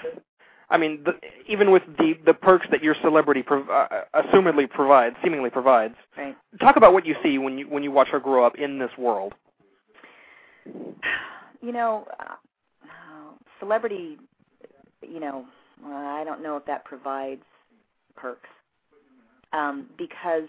I mean, the, even with the the perks that your celebrity prov- uh, assumedly provides, seemingly provides. Right. Talk about what you see when you when you watch her grow up in this world. [SIGHS] You know, uh, celebrity, you know, uh, I don't know if that provides perks um, because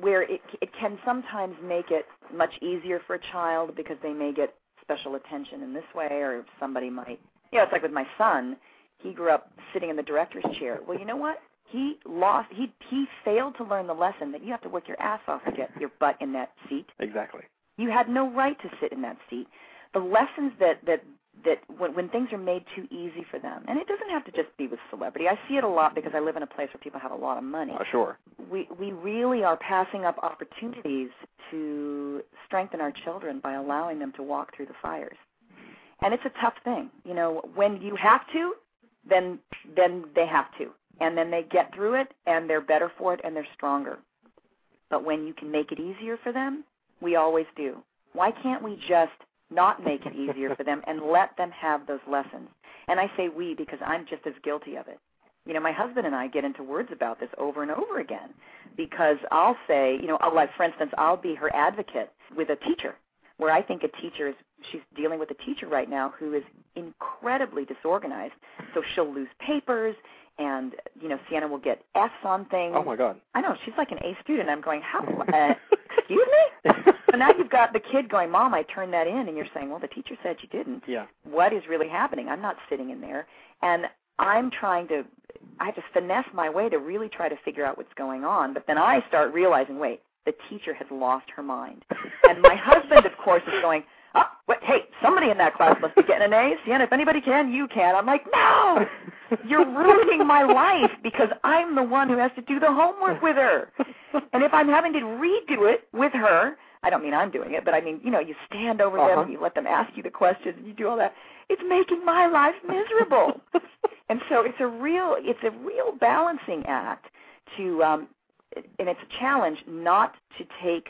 where it it can sometimes make it much easier for a child because they may get special attention in this way, or somebody might, you know, it's like with my son. He grew up sitting in the director's chair. Well, you know what? He lost. He he failed to learn the lesson that you have to work your ass off to get your butt in that seat. Exactly. You had no right to sit in that seat. The lessons that that that when when things are made too easy for them, and it doesn't have to just be with celebrity. I see it a lot because I live in a place where people have a lot of money. Uh, sure. We we really are passing up opportunities to strengthen our children by allowing them to walk through the fires. And it's a tough thing. You know, when you have to, then then they have to. And then they get through it and they're better for it and they're stronger. But when you can make it easier for them, we always do. Why can't we just not make it easier for them and let them have those lessons? And I say we because I'm just as guilty of it. You know, my husband and I get into words about this over and over again because I'll say, you know, I'll, like for instance, I'll be her advocate with a teacher where I think a teacher is she's dealing with a teacher right now who is incredibly disorganized. So she'll lose papers and you know Sienna will get F's on things. Oh my God! I know she's like an A student. I'm going, how? [LAUGHS] Uh, excuse me. so now you've got the kid going, Mom, I turned that in, and you're saying, well, the teacher said you didn't. Yeah. What is really happening? I'm not sitting in there, and I'm trying to. I have to finesse my way to really try to figure out what's going on. But then I start realizing, wait, the teacher has lost her mind, and my husband, of course, is going. Oh, wait, hey, somebody in that class must be getting an A. Sienna, if anybody can, you can. I'm like, no, you're ruining my life because I'm the one who has to do the homework with her. And if I'm having to redo it with her, I don't mean I'm doing it, but I mean, you know, you stand over Uh-huh. them and you let them ask you the questions and you do all that. It's making my life miserable. [LAUGHS] and so it's a real it's a real balancing act to um and it's a challenge not to take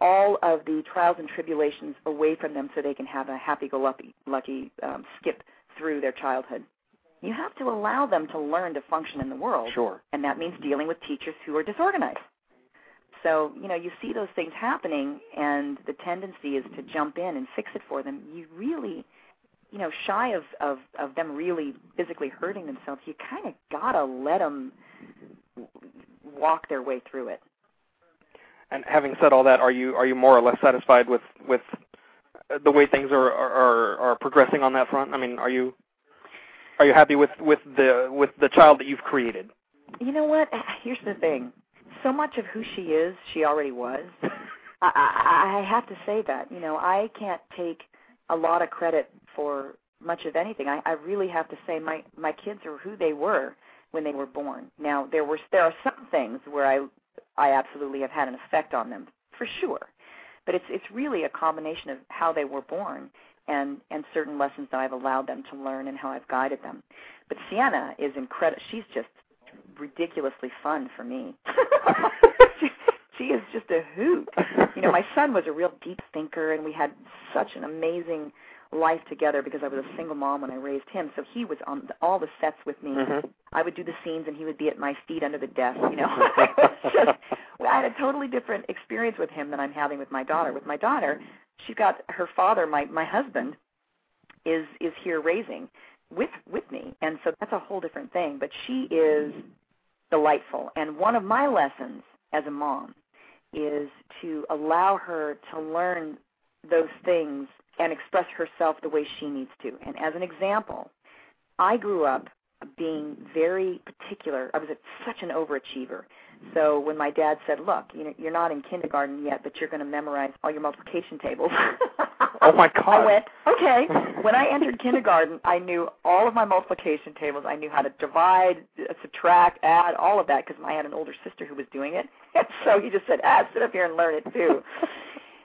all of the trials and tribulations away from them so they can have a happy-go-lucky lucky, um, skip through their childhood. You have to allow them to learn to function in the world, Sure. and that means dealing with teachers who are disorganized. So, you know, you see those things happening, and the tendency is to jump in and fix it for them. You really, you know, shy of of, of them really physically hurting themselves, you kind of gotta let them walk their way through it. And having said all that, are you are you more or less satisfied with with the way things are are are progressing on that front? I mean, are you are you happy with with the with the child that you've created? You know what? Here's the thing. So much of who she is, she already was. [LAUGHS] I, I, I have to say that. You know, I can't take a lot of credit for much of anything. I, I really have to say my my kids are who they were when they were born. Now there were there are some things where I I absolutely have had an effect on them for sure, but it's it's really a combination of how they were born and and certain lessons that I've allowed them to learn and how I've guided them. But Sienna is incredible. She's just ridiculously fun for me. [LAUGHS] she, she is just a hoot. You know, my son was a real deep thinker, and we had such an amazing life together because I was a single mom when I raised him. So he was on the, all the sets with me. Mhm. I would do the scenes, and he would be at my feet under the desk. You know, was [LAUGHS] [LAUGHS] just I had a totally different experience with him than I'm having with my daughter. With my daughter, she's got her father, my my husband, is is here raising with with me, and so that's a whole different thing. But she is delightful, and one of my lessons as a mom is to allow her to learn those things and express herself the way she needs to. And as an example, I grew up being very particular. I was such an overachiever. So when my dad said, "Look, you know, you're not in kindergarten yet, but you're going to memorize all your multiplication tables," [LAUGHS] Oh my God! I went, "Okay." [LAUGHS] when I entered kindergarten, I knew all of my multiplication tables. I knew how to divide, uh, subtract, add, all of that because I had an older sister who was doing it. [LAUGHS] And so he just said, "Ah, sit up here and learn it too."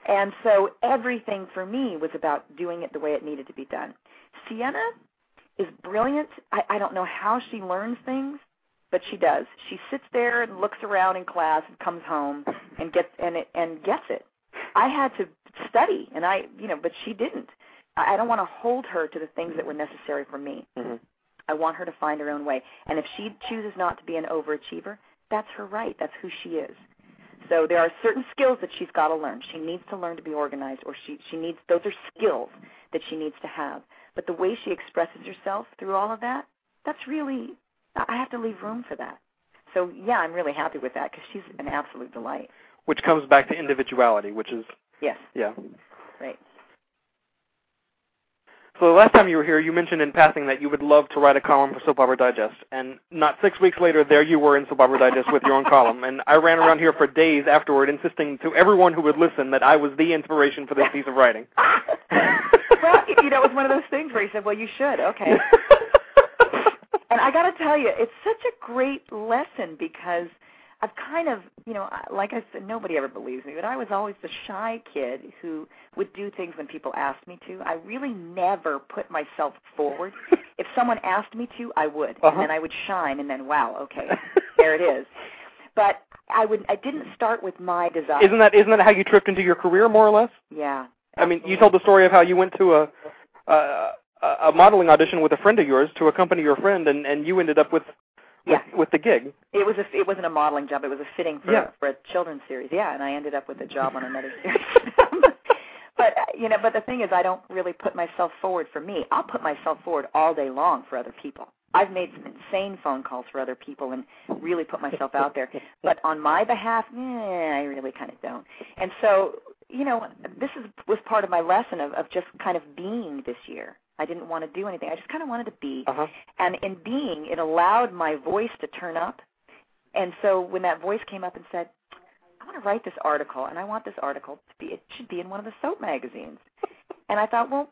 And so everything for me was about doing it the way it needed to be done. Sienna is brilliant. I, I don't know how she learns things, but she does. She sits there and looks around in class and comes home and gets and it and gets it. I had to study, and I, you know, but she didn't. I I don't want to hold her to the things that were necessary for me. Mhm. I want her to find her own way. And if she chooses not to be an overachiever, that's her right. That's who she is. So there are certain skills that she's got to learn. She needs to learn to be organized, or she she needs those are skills that she needs to have. But the way she expresses herself through all of that, that's really I have to leave room for that. So yeah, I'm really happy with that because she's an absolute delight. Which comes back to individuality, which is Yes, yeah. right. So the last time you were here, you mentioned in passing that you would love to write a column for Soap Opera Digest, and not six weeks later, there you were in Soap Opera Digest with your own column. And I ran around here for days afterward, insisting to everyone who would listen that I was the inspiration for this piece of writing. [LAUGHS] well, you know, it was one of those things where he said, "Well, you should." Okay. [LAUGHS] and I got to tell you, it's such a great lesson because I've kind of, you know, like I said, nobody ever believes me, but I was always the shy kid who would do things when people asked me to. I really never put myself forward. [LAUGHS] if someone asked me to, I would, Uh-huh. and then I would shine, and then wow, okay, [LAUGHS] there it is. But I would, I didn't start with my desire. Isn't that isn't that how you tripped into your career, more or less? Yeah. I mean, you told the story of how you went to a a, a modeling audition with a friend of yours to accompany your friend, and and you ended up with with, Yeah. with the gig. It was a it wasn't a modeling job. It was a fitting for Yeah. for a children's series. Yeah, and I ended up with a job on another [LAUGHS] series. [LAUGHS] but uh, you know, but the thing is, I don't really put myself forward for me. I'll put myself forward all day long for other people. I've made some insane phone calls for other people and really put myself out there. [LAUGHS] But on my behalf, eh, I really kind of don't. And so, you know, this is was part of my lesson of of just kind of being this year. I didn't want to do anything. I just kind of wanted to be. Uh-huh. And in being, it allowed my voice to turn up. And so when that voice came up and said, I want to write this article, and I want this article to be, it should be in one of the soap magazines. [LAUGHS] And I thought, well,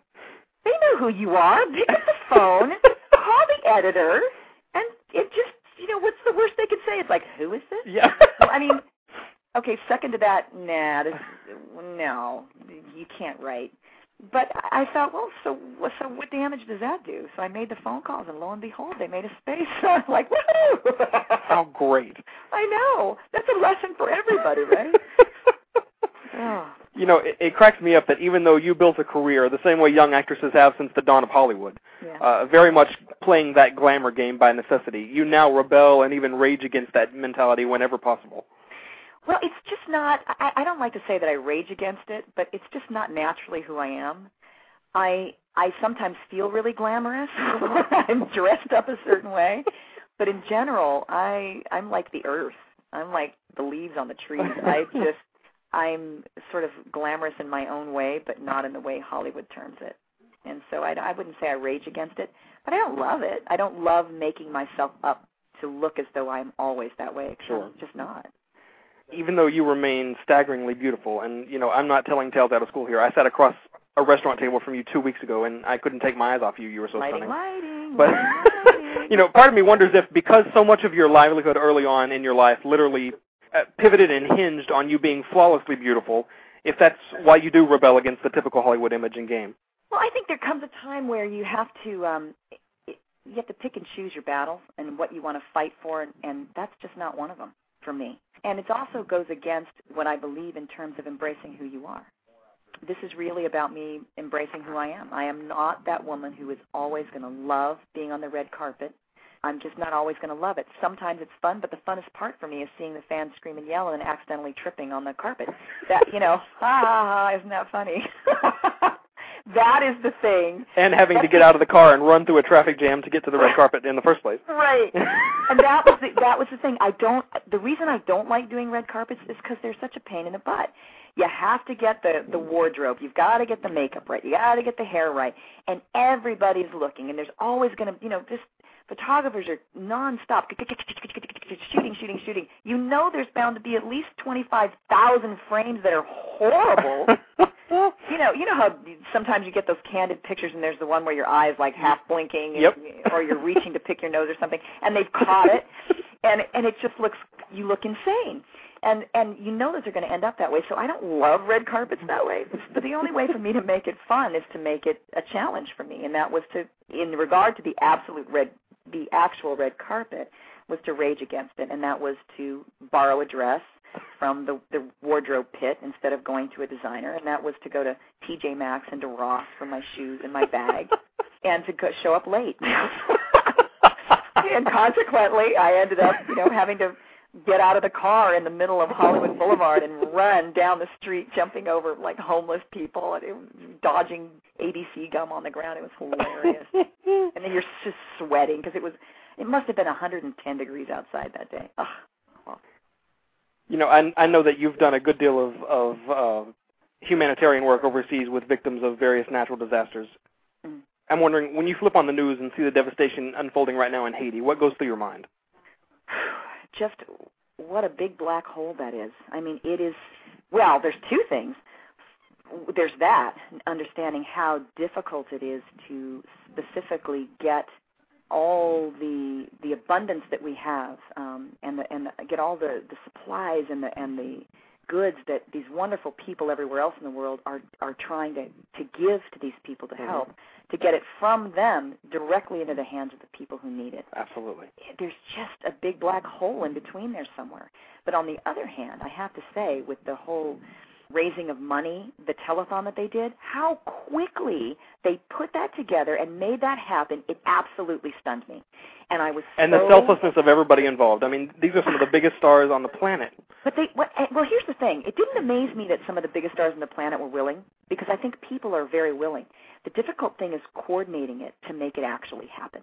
they know who you are. Pick up the phone, call the editor, and it just, you know, what's the worst they could say? It's like, who is this? Yeah. Well, I mean, okay, second to that, nah, this, no, you can't write. But I thought, well, so what- so what damage does that do? So I made the phone calls, and lo and behold, they made a space. So [LAUGHS] I'm like, woohoo! How great. [LAUGHS] I know. That's a lesson for everybody, right? [LAUGHS] oh, You know, it, it cracks me up that even though you built a career the same way young actresses have since the dawn of Hollywood, yeah. uh, very much playing that glamour game by necessity, you now rebel and even rage against that mentality whenever possible. Well, it's just not. I, I don't like to say that I rage against it, but it's just not naturally who I am. I I sometimes feel really glamorous. [LAUGHS] I'm dressed up a certain way, but in general, I I'm like the earth. I'm like the leaves on the trees. [LAUGHS] I just I'm sort of glamorous in my own way, but not in the way Hollywood terms it. And so I, I wouldn't say I rage against it, but I don't love it. I don't love making myself up to look as though I'm always that way. Sure. I'm just not. Even though you remain staggeringly beautiful, and you know, I'm not telling tales out of school here. I sat across a restaurant table from you two weeks ago, and I couldn't take my eyes off you. You were so lighting, stunning. lighting, But lighting. [LAUGHS] you know, part of me wonders if because so much of your livelihood early on in your life literally uh, pivoted and hinged on you being flawlessly beautiful, if that's why you do rebel against the typical Hollywood image and game. Well, I think there comes a time where you have to um i- you have to pick and choose your battles and what you want to fight for and, and that's just not one of them for me. And it also goes against what I believe in terms of embracing who you are. This is really about me embracing who I am. I am not that woman who is always going to love being on the red carpet. I'm just not always going to love it. Sometimes it's fun, but the funnest part for me is seeing the fans scream and yell and accidentally tripping on the carpet. That you know, [LAUGHS] ha ha ha, isn't that funny? [LAUGHS] that is the thing. And having to get out of the car and run through a traffic jam to get to the red carpet in the first place. Right. [LAUGHS] and that was the, that was the thing. I don't. The reason I don't like doing red carpets is because they're such a pain in the butt. You have to get the the wardrobe. You've got to get the makeup right. You got to get the hair right, and everybody's looking. And there's always going to, you know, just photographers are nonstop shooting, shooting, shooting. You know, there's bound to be at least twenty five thousand frames that are horrible. [LAUGHS] [LAUGHS] you know, you know how sometimes you get those candid pictures and there's the one where your eyes like half blinking, and, Yep. or you're reaching to pick your nose or something, and they've caught it, [LAUGHS] and and it just looks you look insane, and and you know that they're going to end up that way. So I don't love red carpets that way, but the only way for me to make it fun is to make it a challenge for me, and that was to, in regard to the absolute red, the actual red carpet, was to rage against it, and that was to borrow a dress from the the wardrobe pit instead of going to a designer, and that was to go to TJ Maxx and to Ross for my shoes and my bag, [LAUGHS] and to go, show up late. [LAUGHS] and consequently, I ended up, you know, having to get out of the car in the middle of Hollywood Boulevard and run down the street, jumping over like homeless people and it, dodging ABC gum on the ground. It was hilarious. [LAUGHS] and then you're just sweating because it was. It must have been 110 degrees outside that day. Ugh. You know, I I know that you've done a good deal of of uh, humanitarian work overseas with victims of various natural disasters. Mm. I'm wondering when you flip on the news and see the devastation unfolding right now in Haiti, what goes through your mind? [SIGHS] Just what a big black hole that is. I mean, it is. Well, there's two things. There's that understanding how difficult it is to specifically get all the the abundance that we have um, and the, and the, get all the the supplies and the and the goods that these wonderful people everywhere else in the world are are trying to to give to these people to help to get it from them directly into the hands of the people who need it. Absolutely. There's just a big black hole in between there somewhere. But on the other hand, I have to say with the whole raising of money, the telethon that they did, how quickly they put that together and made that happen, it absolutely stunned me. And I was And the selflessness of everybody involved. I mean, these are some of the biggest stars on the planet. But they what, well, here's the thing. It didn't amaze me that some of the biggest stars on the planet were willing because I think people are very willing. The difficult thing is coordinating it to make it actually happen.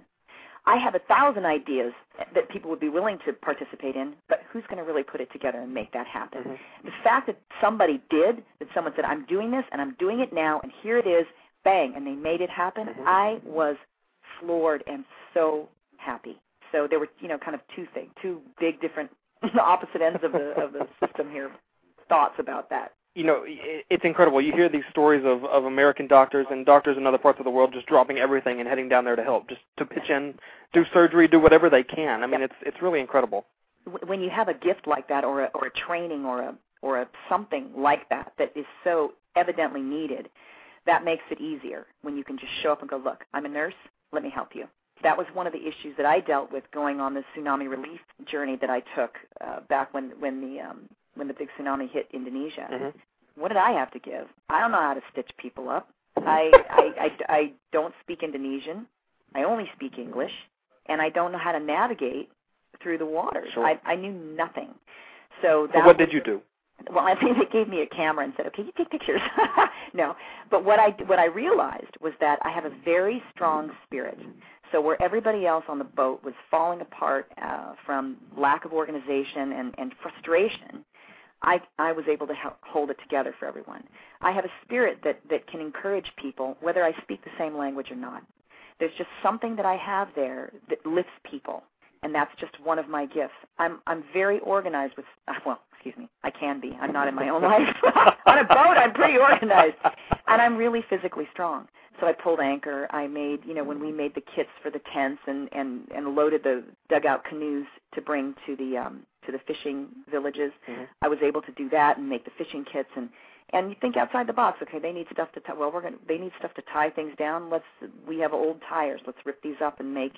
I have a thousand ideas that people would be willing to participate in, but who's going to really put it together and make that happen? Mm-hmm. The fact that somebody did, that someone said, I'm doing this and I'm doing it now, and here it is, bang, and they made it happen, Mm-hmm. I was floored and so happy. So there were, you know, kind of two things, two big different [LAUGHS] opposite ends of the of the system here. Thoughts about that. You know, it's incredible. You hear these stories of of American doctors and doctors in other parts of the world just dropping everything and heading down there to help, just to pitch in, do surgery, do whatever they can. I mean, it's it's really incredible. Wh- When you have a gift like that, or a, or a training, or a or a something like that that is so evidently needed, that makes it easier when you can just show up and go, look, I'm a nurse. Let me help you. That was one of the issues that I dealt with going on the tsunami relief journey that I took uh, back when when the um, when the big tsunami hit Indonesia. Mm-hmm. What did I have to give? I don't know how to stitch people up. I, I, I, I don't speak Indonesian. I only speak English, and I don't know how to navigate through the waters. Sure. I, I knew nothing. So what was- did you do? well, I think they gave me a camera and said, "Okay, you take pictures." [LAUGHS] no, but what I what I realized was that I have a very strong spirit. So where everybody else on the boat was falling apart uh, from lack of organization and, and frustration, I I was able to hold it together for everyone. I have a spirit that that can encourage people, whether I speak the same language or not. There's just something that I have there that lifts people, and that's just one of my gifts. I'm I'm very organized with [LAUGHS] well, excuse me, I can be. I'm not in my own life. [LAUGHS] On a boat, I'm pretty organized, and I'm really physically strong. So I pulled anchor. I made, you know, when we made the kits for the tents and and and loaded the dugout canoes to bring to the um to the fishing villages. I was able to do that and make the fishing kits and and you think outside the box. Okay, they need stuff to tie. Well, we're gonna. They need stuff to tie things down. Let's. We have old tires. Let's rip these up and make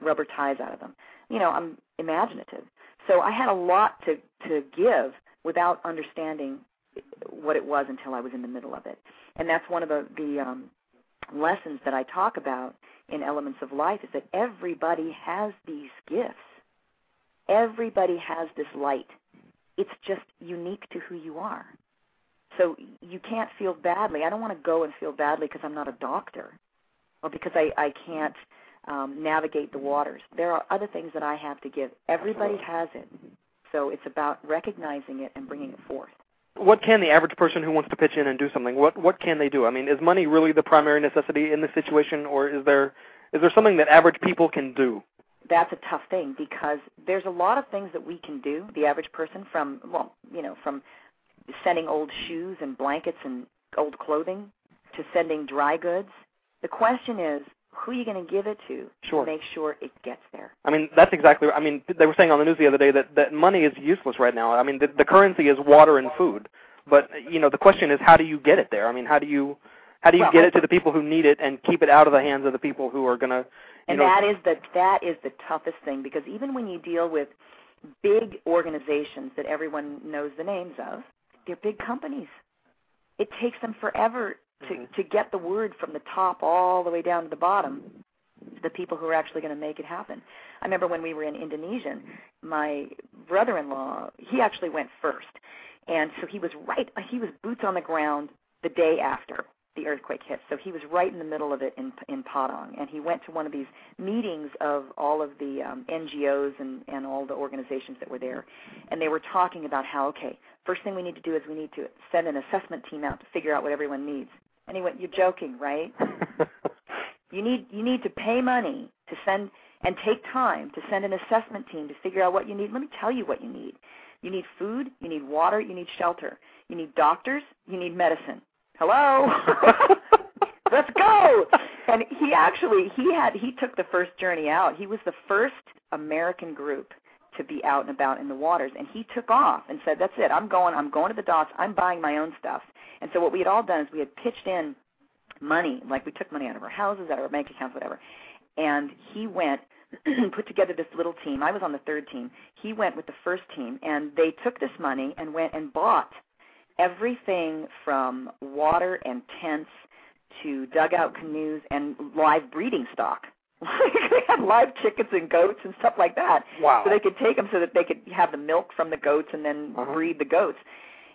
rubber ties out of them. You know, I'm imaginative. So I had a lot to to give without understanding what it was until I was in the middle of it. And that's one of the the um, lessons that I talk about in Elements of Life is that everybody has these gifts. Everybody has this light. It's just unique to who you are. So you can't feel badly. I don't want to go and feel badly because I'm not a doctor or because I, I can't um, navigate the waters. There are other things that I have to give. Everybody has it. So it's about recognizing it and bringing it forth. What can the average person who wants to pitch in and do something? What what can they do? I mean, is money really the primary necessity in this situation, or is there is there something that average people can do? that's a tough thing because there's a lot of things that we can do the average person from well you know from sending old shoes and blankets and old clothing to sending dry goods the question is who are you going to give it to Sure. to make sure it gets there I mean, that's exactly. I mean, they were saying on the news the other day that that money is useless right now. I mean, the, the currency is water and food, but you know, the question is, how do you get it there? I mean, how do you how do you Well, get it to the people who need it and keep it out of the hands of the people who are going to, and know, that is the that is the toughest thing because even when you deal with big organizations that everyone knows the names of they're big companies it takes them forever to to get the word from the top all the way down to the bottom to the people who are actually going to make it happen. I remember when we were in indonesia my brother-in-law he actually went first. And so he was right he was boots on the ground the day after the earthquake hit. So he was right in the middle of it in in Padang, and he went to one of these meetings of all of the um, NGOs and and all the organizations that were there, and they were talking about how okay, first thing we need to do is we need to send an assessment team out to figure out what everyone needs. And he went, "You're joking, right?" [LAUGHS] You need you need to pay money to send and take time to send an assessment team to figure out what you need. Let me tell you what you need. You need food, you need water, you need shelter. You need doctors, you need medicine. Hello? [LAUGHS] Let's go. And he actually he had he took the first journey out. He was the first American group to be out and about in the waters and he took off and said, That's it, I'm going I'm going to the docks, I'm buying my own stuff. And so what we had all done is we had pitched in money, like we took money out of our houses, out of our bank accounts, whatever. And he went [CLEARS THROAT] put together this little team. I was on the third team. He went with the first team and they took this money and went and bought everything from water and tents to dugout canoes and live breeding stock. [LAUGHS] they had live chickens and goats and stuff like that. Wow. So they could take them so that they could have the milk from the goats and then Uh-huh. breed the goats.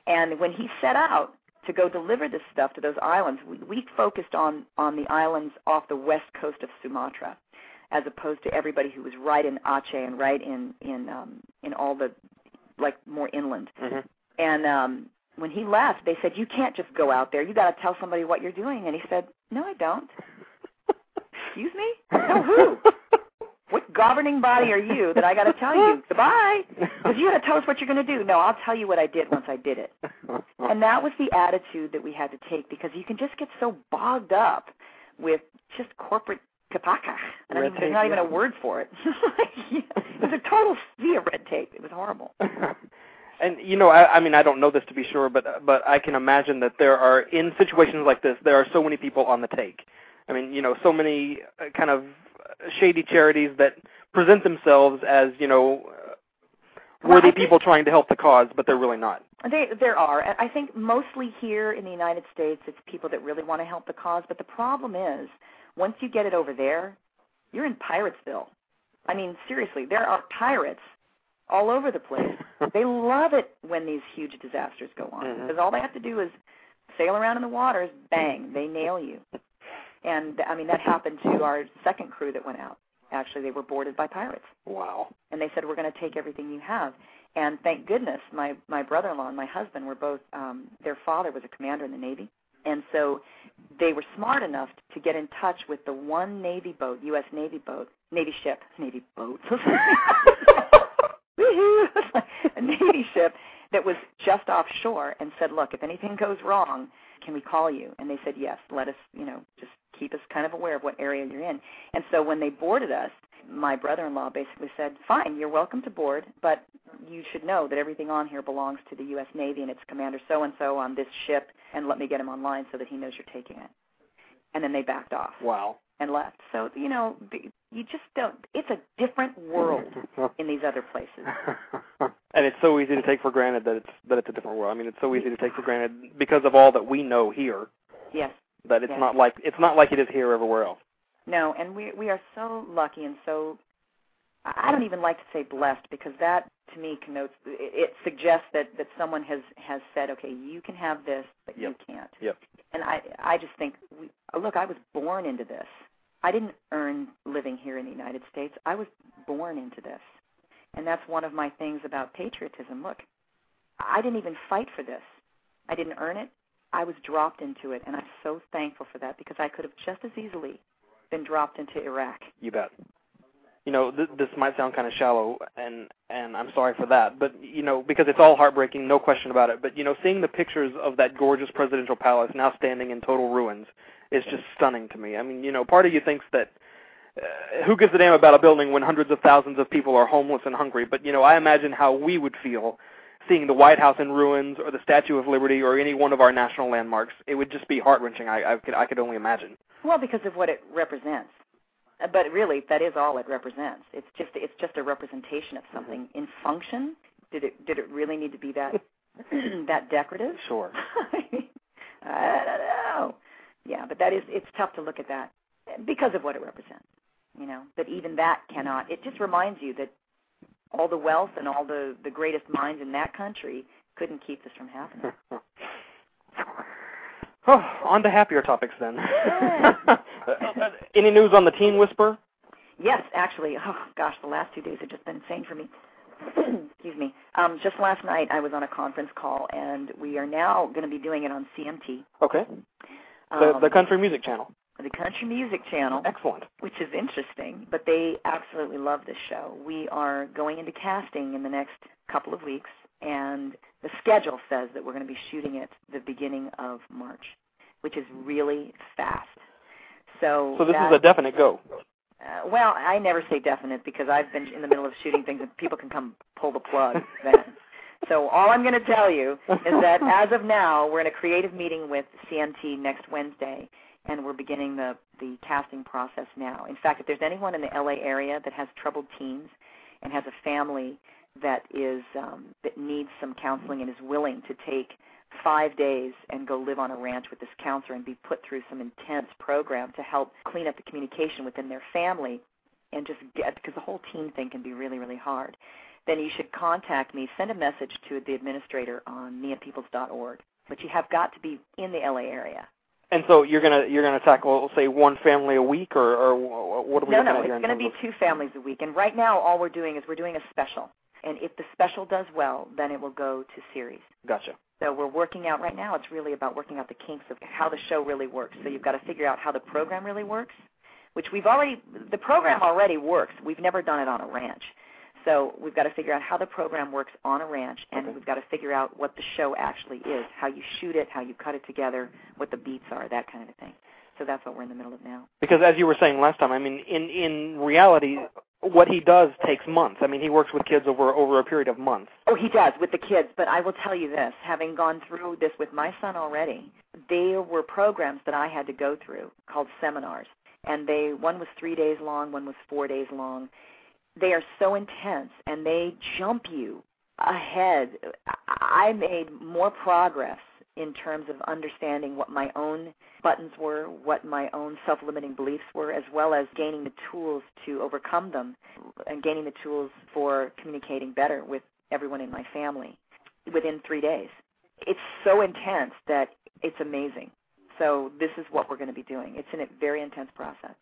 And when he set out to go deliver this stuff to those islands, we, we focused on on the islands off the west coast of Sumatra, as opposed to everybody who was right in Aceh and right in in um, in all the like more inland. hmm And um, when he left, they said, "You can't just go out there. You got to tell somebody what you're doing." And he said, "No, I don't." [LAUGHS] Excuse me? No, who? What governing body are you that I got to tell you? [LAUGHS] Goodbye. Because you got to tell us what you're going to do. No, I'll tell you what I did once I did it. And that was the attitude that we had to take because you can just get so bogged up with just corporate kapaka. I Red even, tape, there's not even yeah. a word for it. [LAUGHS] it was a total sea of red tape. It was horrible. [LAUGHS] and you know, I, I mean, I don't know this to be sure, but but I can imagine that there are in situations like this, there are so many people on the take. I mean, you know, so many uh, kind of shady charities that present themselves as you know uh, Well, worthy people trying to help the cause, but they're really not. They, there are. I think mostly here in the United States, it's people that really want to help the cause. But the problem is, once you get it over there, you're in Piratesville. I mean, seriously, there are pirates all over the place. [LAUGHS] they love it when these huge disasters go on Mhm. because all they have to do is sail around in the waters, bang, they nail you. And I mean, that happened to our second crew that went out. Actually, they were boarded by pirates. Wow. and they said we're going to take everything you have. And thank goodness my my brother-in-law and my husband were both um their father was a commander in the navy. And so they were smart enough to get in touch with the one navy boat us navy boat navy ship navy boat. [LAUGHS] A navy ship that was just offshore and said look if anything goes wrong can we call you? And they said yes let us you know just keep us kind of aware of what area you're in and so when they boarded us my brother-in-law basically said, "Fine, you're welcome to board, but you should know that everything on here belongs to the U.S. Navy and its commander so and so on this ship, and let me get him online so that he knows you're taking it." And then they backed off Wow. and left. So you know, you just don't. It's a different world [LAUGHS] in these other places. [LAUGHS] and it's so easy to take for granted that it's that it's a different world. I mean, it's so easy to take for granted because of all that we know here Yes. That it's Yes. not like it's not like it is here everywhere else. No, and we we are so lucky and so I I don't even like to say blessed because that to me connotes it, it suggests that that someone has has said, okay, you can have this, but you can't. Yep. And I I just think we, look, I was born into this. I didn't earn living here in the United States. I was born into this. And that's one of my things about patriotism. Look, I didn't even fight for this. I didn't earn it. I was dropped into it and I'm so thankful for that because I could have just as easily been dropped into Iraq. You bet. You know, th- this might sound kind of shallow, and and I'm sorry for that, but you know, because it's all heartbreaking, no question about it. But you know, seeing the pictures of that gorgeous presidential palace now standing in total ruins is just stunning to me. I mean, you know, part of you thinks that uh, who gives a damn about a building when hundreds of thousands of people are homeless and hungry? But you know, I imagine how we would feel seeing the White House in ruins, or the Statue of Liberty, or any one of our national landmarks. It would just be heart wrenching. I, I could I could only imagine. Well, because of what it represents. Uh, But really, that is all it represents. It's just it's just a representation of something. In function, did it did it really need to be that [CLEARS THROAT] that decorative? Sure. [LAUGHS] I don't know. Yeah, but that is it's tough to look at that because of what it represents. You know, but even that cannot. It just reminds you that all the wealth and all the the greatest minds in that country couldn't keep this from happening. [LAUGHS] Oh, on to happier topics then. [LAUGHS] Any news on the Teen Whisper? Yes, actually. Oh gosh, the last two days have just been insane for me. [CLEARS THROAT] Excuse me. Um, just last night I was on a conference call, and we are now going to be doing it on CMT. Okay. The Um, the country music channel. The Country Music Channel. Excellent. Which is interesting, but they absolutely love this show. We are going into casting in the next couple of weeks, and the schedule says that we're going to be shooting it the beginning of March, which is really fast. So, So this that, is a definite go. uh, well, I never say definite because I've been in the middle of shooting things and people can come pull the plug then. So all I'm going to tell you is that as of now, we're in a creative meeting with CMT next Wednesday, and we're beginning the the casting process now. In fact, if there's anyone in the LA area that has troubled teens and has a family that is um, that needs some counseling and is willing to take five days and go live on a ranch with this counselor and be put through some intense program to help clean up the communication within their family and just get because the whole teen thing can be really really hard then you should contact me. Send a message to the administrator on niapeeples.org but you have got to be in the la area And so you're gonna you're gonna tackle say one family a week, or or what are we no no it's going to be terms two families a week and right now all we're doing is we're doing a special and if the special does well then it will go to series Gotcha. So we're working out right now. It's really about working out the kinks of how the show really works. So you've got to figure out how the program really works, which we've already the program already works. We've never done it on a ranch. So we've got to figure out how the program works on a ranch, and we've got to figure out what the show actually is, how you shoot it, how you cut it together, what the beats are, that kind of thing. So that's what we're in the middle of now. Because as you were saying last time, I mean, in in reality, what he does takes months. I mean, he works with kids over over a period of months. Oh, he does with the kids. But I will tell you this: having gone through this with my son already, there were programs that I had to go through called seminars, and they one was three days long, one was four days long. They are so intense, and they jump you ahead. I made more progress in terms of understanding what my own buttons were, what my own self-limiting beliefs were, as well as gaining the tools to overcome them and gaining the tools for communicating better with everyone in my family within three days. It's so intense that it's amazing. So this is what we're going to be doing. It's a very intense process.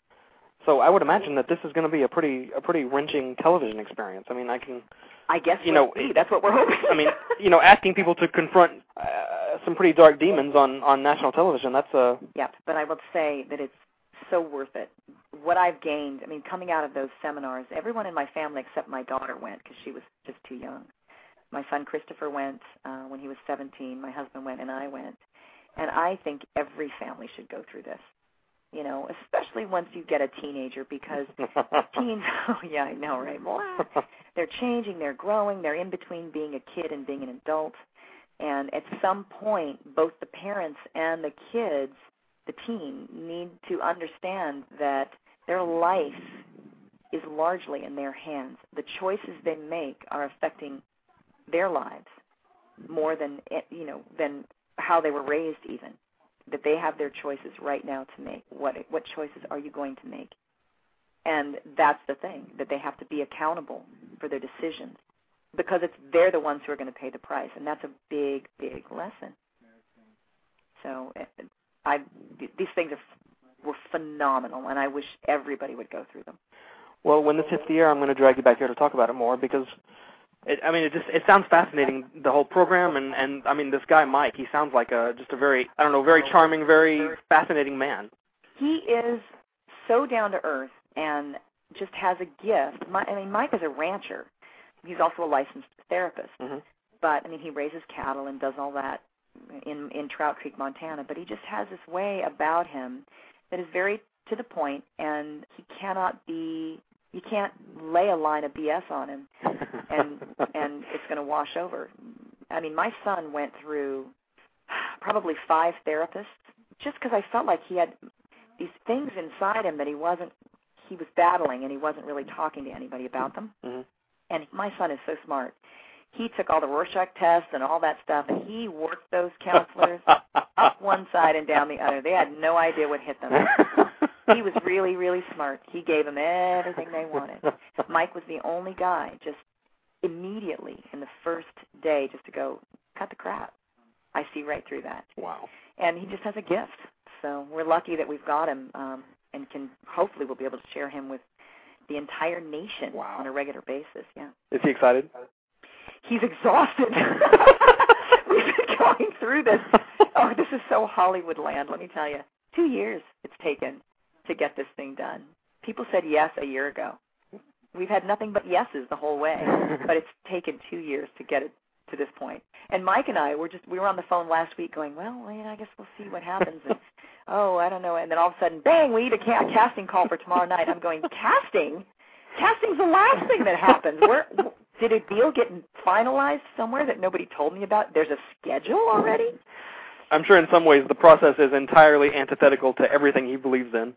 So I would imagine that this is going to be a pretty a pretty wrenching television experience. I mean, I can I guess you know see. that's what we're hoping. I mean, you know, asking people to confront uh, some pretty dark demons on on national television. That's a Yep, but I will say that it's so worth it. What I've gained, I mean, coming out of those seminars, everyone in my family except my daughter went because she was just too young. My son Christopher went uh, when he was 17. My husband went, and I went. And I think every family should go through this. You know, especially once you get a teenager because [LAUGHS] teens. [LAUGHS] Oh yeah, I know, right? Blah. They're changing, they're growing, they're in between being a kid and being an adult. And at some point, both the parents and the kids, the teen, need to understand that their life is largely in their hands. The choices they make are affecting their lives more than eh, you know than how they were raised even that they have their choices right now to make what what choices are you going to make and that's the thing that they have to be accountable for their decisions because it's they're the ones who are going to pay the price and that's a big big lesson so i these things are were phenomenal and i wish everybody would go through them well. When this hits the air, I'm going to drag you back here to talk about it more because. It, I mean, it just it sounds fascinating the whole program, and and I mean this guy Mike, he sounds like a just a very I don't know very charming, very fascinating man. he is so down to earth and just has a gift. My, I mean, Mike is a rancher. He's also a licensed therapist, Mm-hmm. but I mean, he raises cattle and does all that in in Trout Creek, Montana. But he just has this way about him that is very to the point, and he cannot be. You can't lay a line of BS on him, and [LAUGHS] and it's going to wash over. I mean, my son went through probably five therapists just because I felt like he had these things inside him that he wasn't he was battling and he wasn't really talking to anybody about them. Mm-hmm. And my son is so smart. He took all the Rorschach tests and all that stuff and he worked those [LAUGHS] counselors up one side and down the other. They had no idea what hit them. [LAUGHS] he was really, really smart. He gave them everything they wanted. Mike was the only guy just immediately in the first day just to go, cut the crap. I see right through that. Wow. And he just has a gift. So we're lucky that we've got him um, and can hopefully we'll be able to share him with the entire nation Wow. on a regular basis. Yeah. Is he excited? He's exhausted. [LAUGHS] We've been going through this. Oh, this is so Hollywood land, let me tell you. Two years it's taken. To get this thing done. People said yes a year ago. We've had nothing but yeses the whole way, [LAUGHS] but it's taken two years to get it to this point. And Mike and I were just we were on the phone last week going, well, you know, I guess we'll see what happens. And [LAUGHS] oh, I don't know. And then all of a sudden, bang, we need a ca- casting call for tomorrow night. I'm going casting. Casting's the last thing that happens. Where did a deal get finalized somewhere that nobody told me about? There's a schedule already. I'm sure in some ways the process is entirely antithetical to everything he believes in.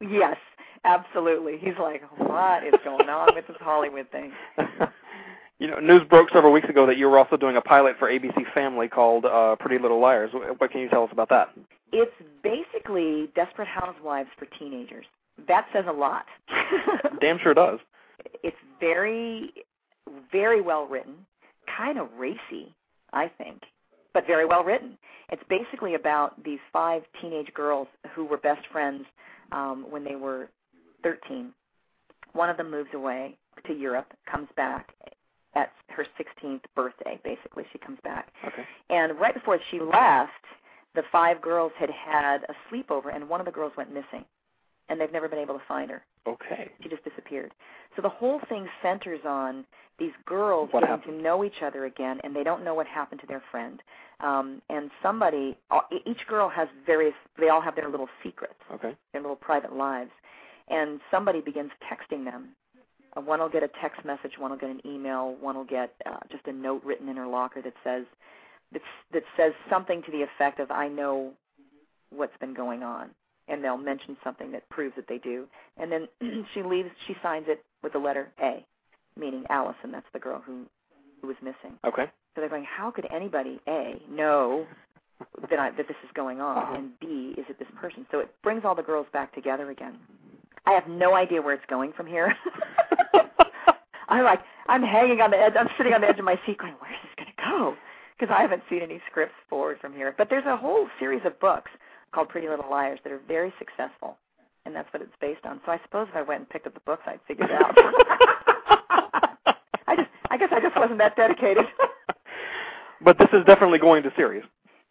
[LAUGHS] yes, absolutely. He's like, what is going on with this Hollywood thing? [LAUGHS] you know, news broke several weeks ago that you were also doing a pilot for ABC Family called uh, Pretty Little Liars. What can you tell us about that? It's basically Desperate Housewives for teenagers. That says a lot. [LAUGHS] Damn sure does. It's very, very well written, kind of racy, I think, but very well written. It's basically about these five teenage girls who were best friends um, when they were 13. One of them moves away to Europe, comes back at her 16th birthday. Basically, she comes back, Okay. and right before she left, the five girls had had a sleepover, and one of the girls went missing, and they've never been able to find her. Okay. She just disappeared. So the whole thing centers on these girls What getting happened? to know each other again, and they don't know what happened to their friend. Um, and somebody, uh, each girl has various. They all have their little secrets, Okay. their little private lives, and somebody begins texting them. Uh, one will get a text message, one will get an email, one will get uh, just a note written in her locker that says that that says something to the effect of "I know what's been going on," and they'll mention something that proves that they do. And then [CLEARS THROAT] she leaves. She signs it with the letter A, meaning Allison. That's the girl who who was missing. Okay. So they're going, how could anybody A know that I, that this is going on, Uh-huh. and B is it this person? So it brings all the girls back together again. I have no idea where it's going from here. [LAUGHS] I'm like, I'm hanging on the edge. I'm sitting on the edge of my seat, going, where's this going to go? Because I haven't seen any scripts forward from here. But there's a whole series of books called Pretty Little Liars that are very successful, and that's what it's based on. So I suppose if I went and picked up the books, I'd figure it out. [LAUGHS] I just, I guess I just wasn't that dedicated. [LAUGHS] But this is definitely going to series.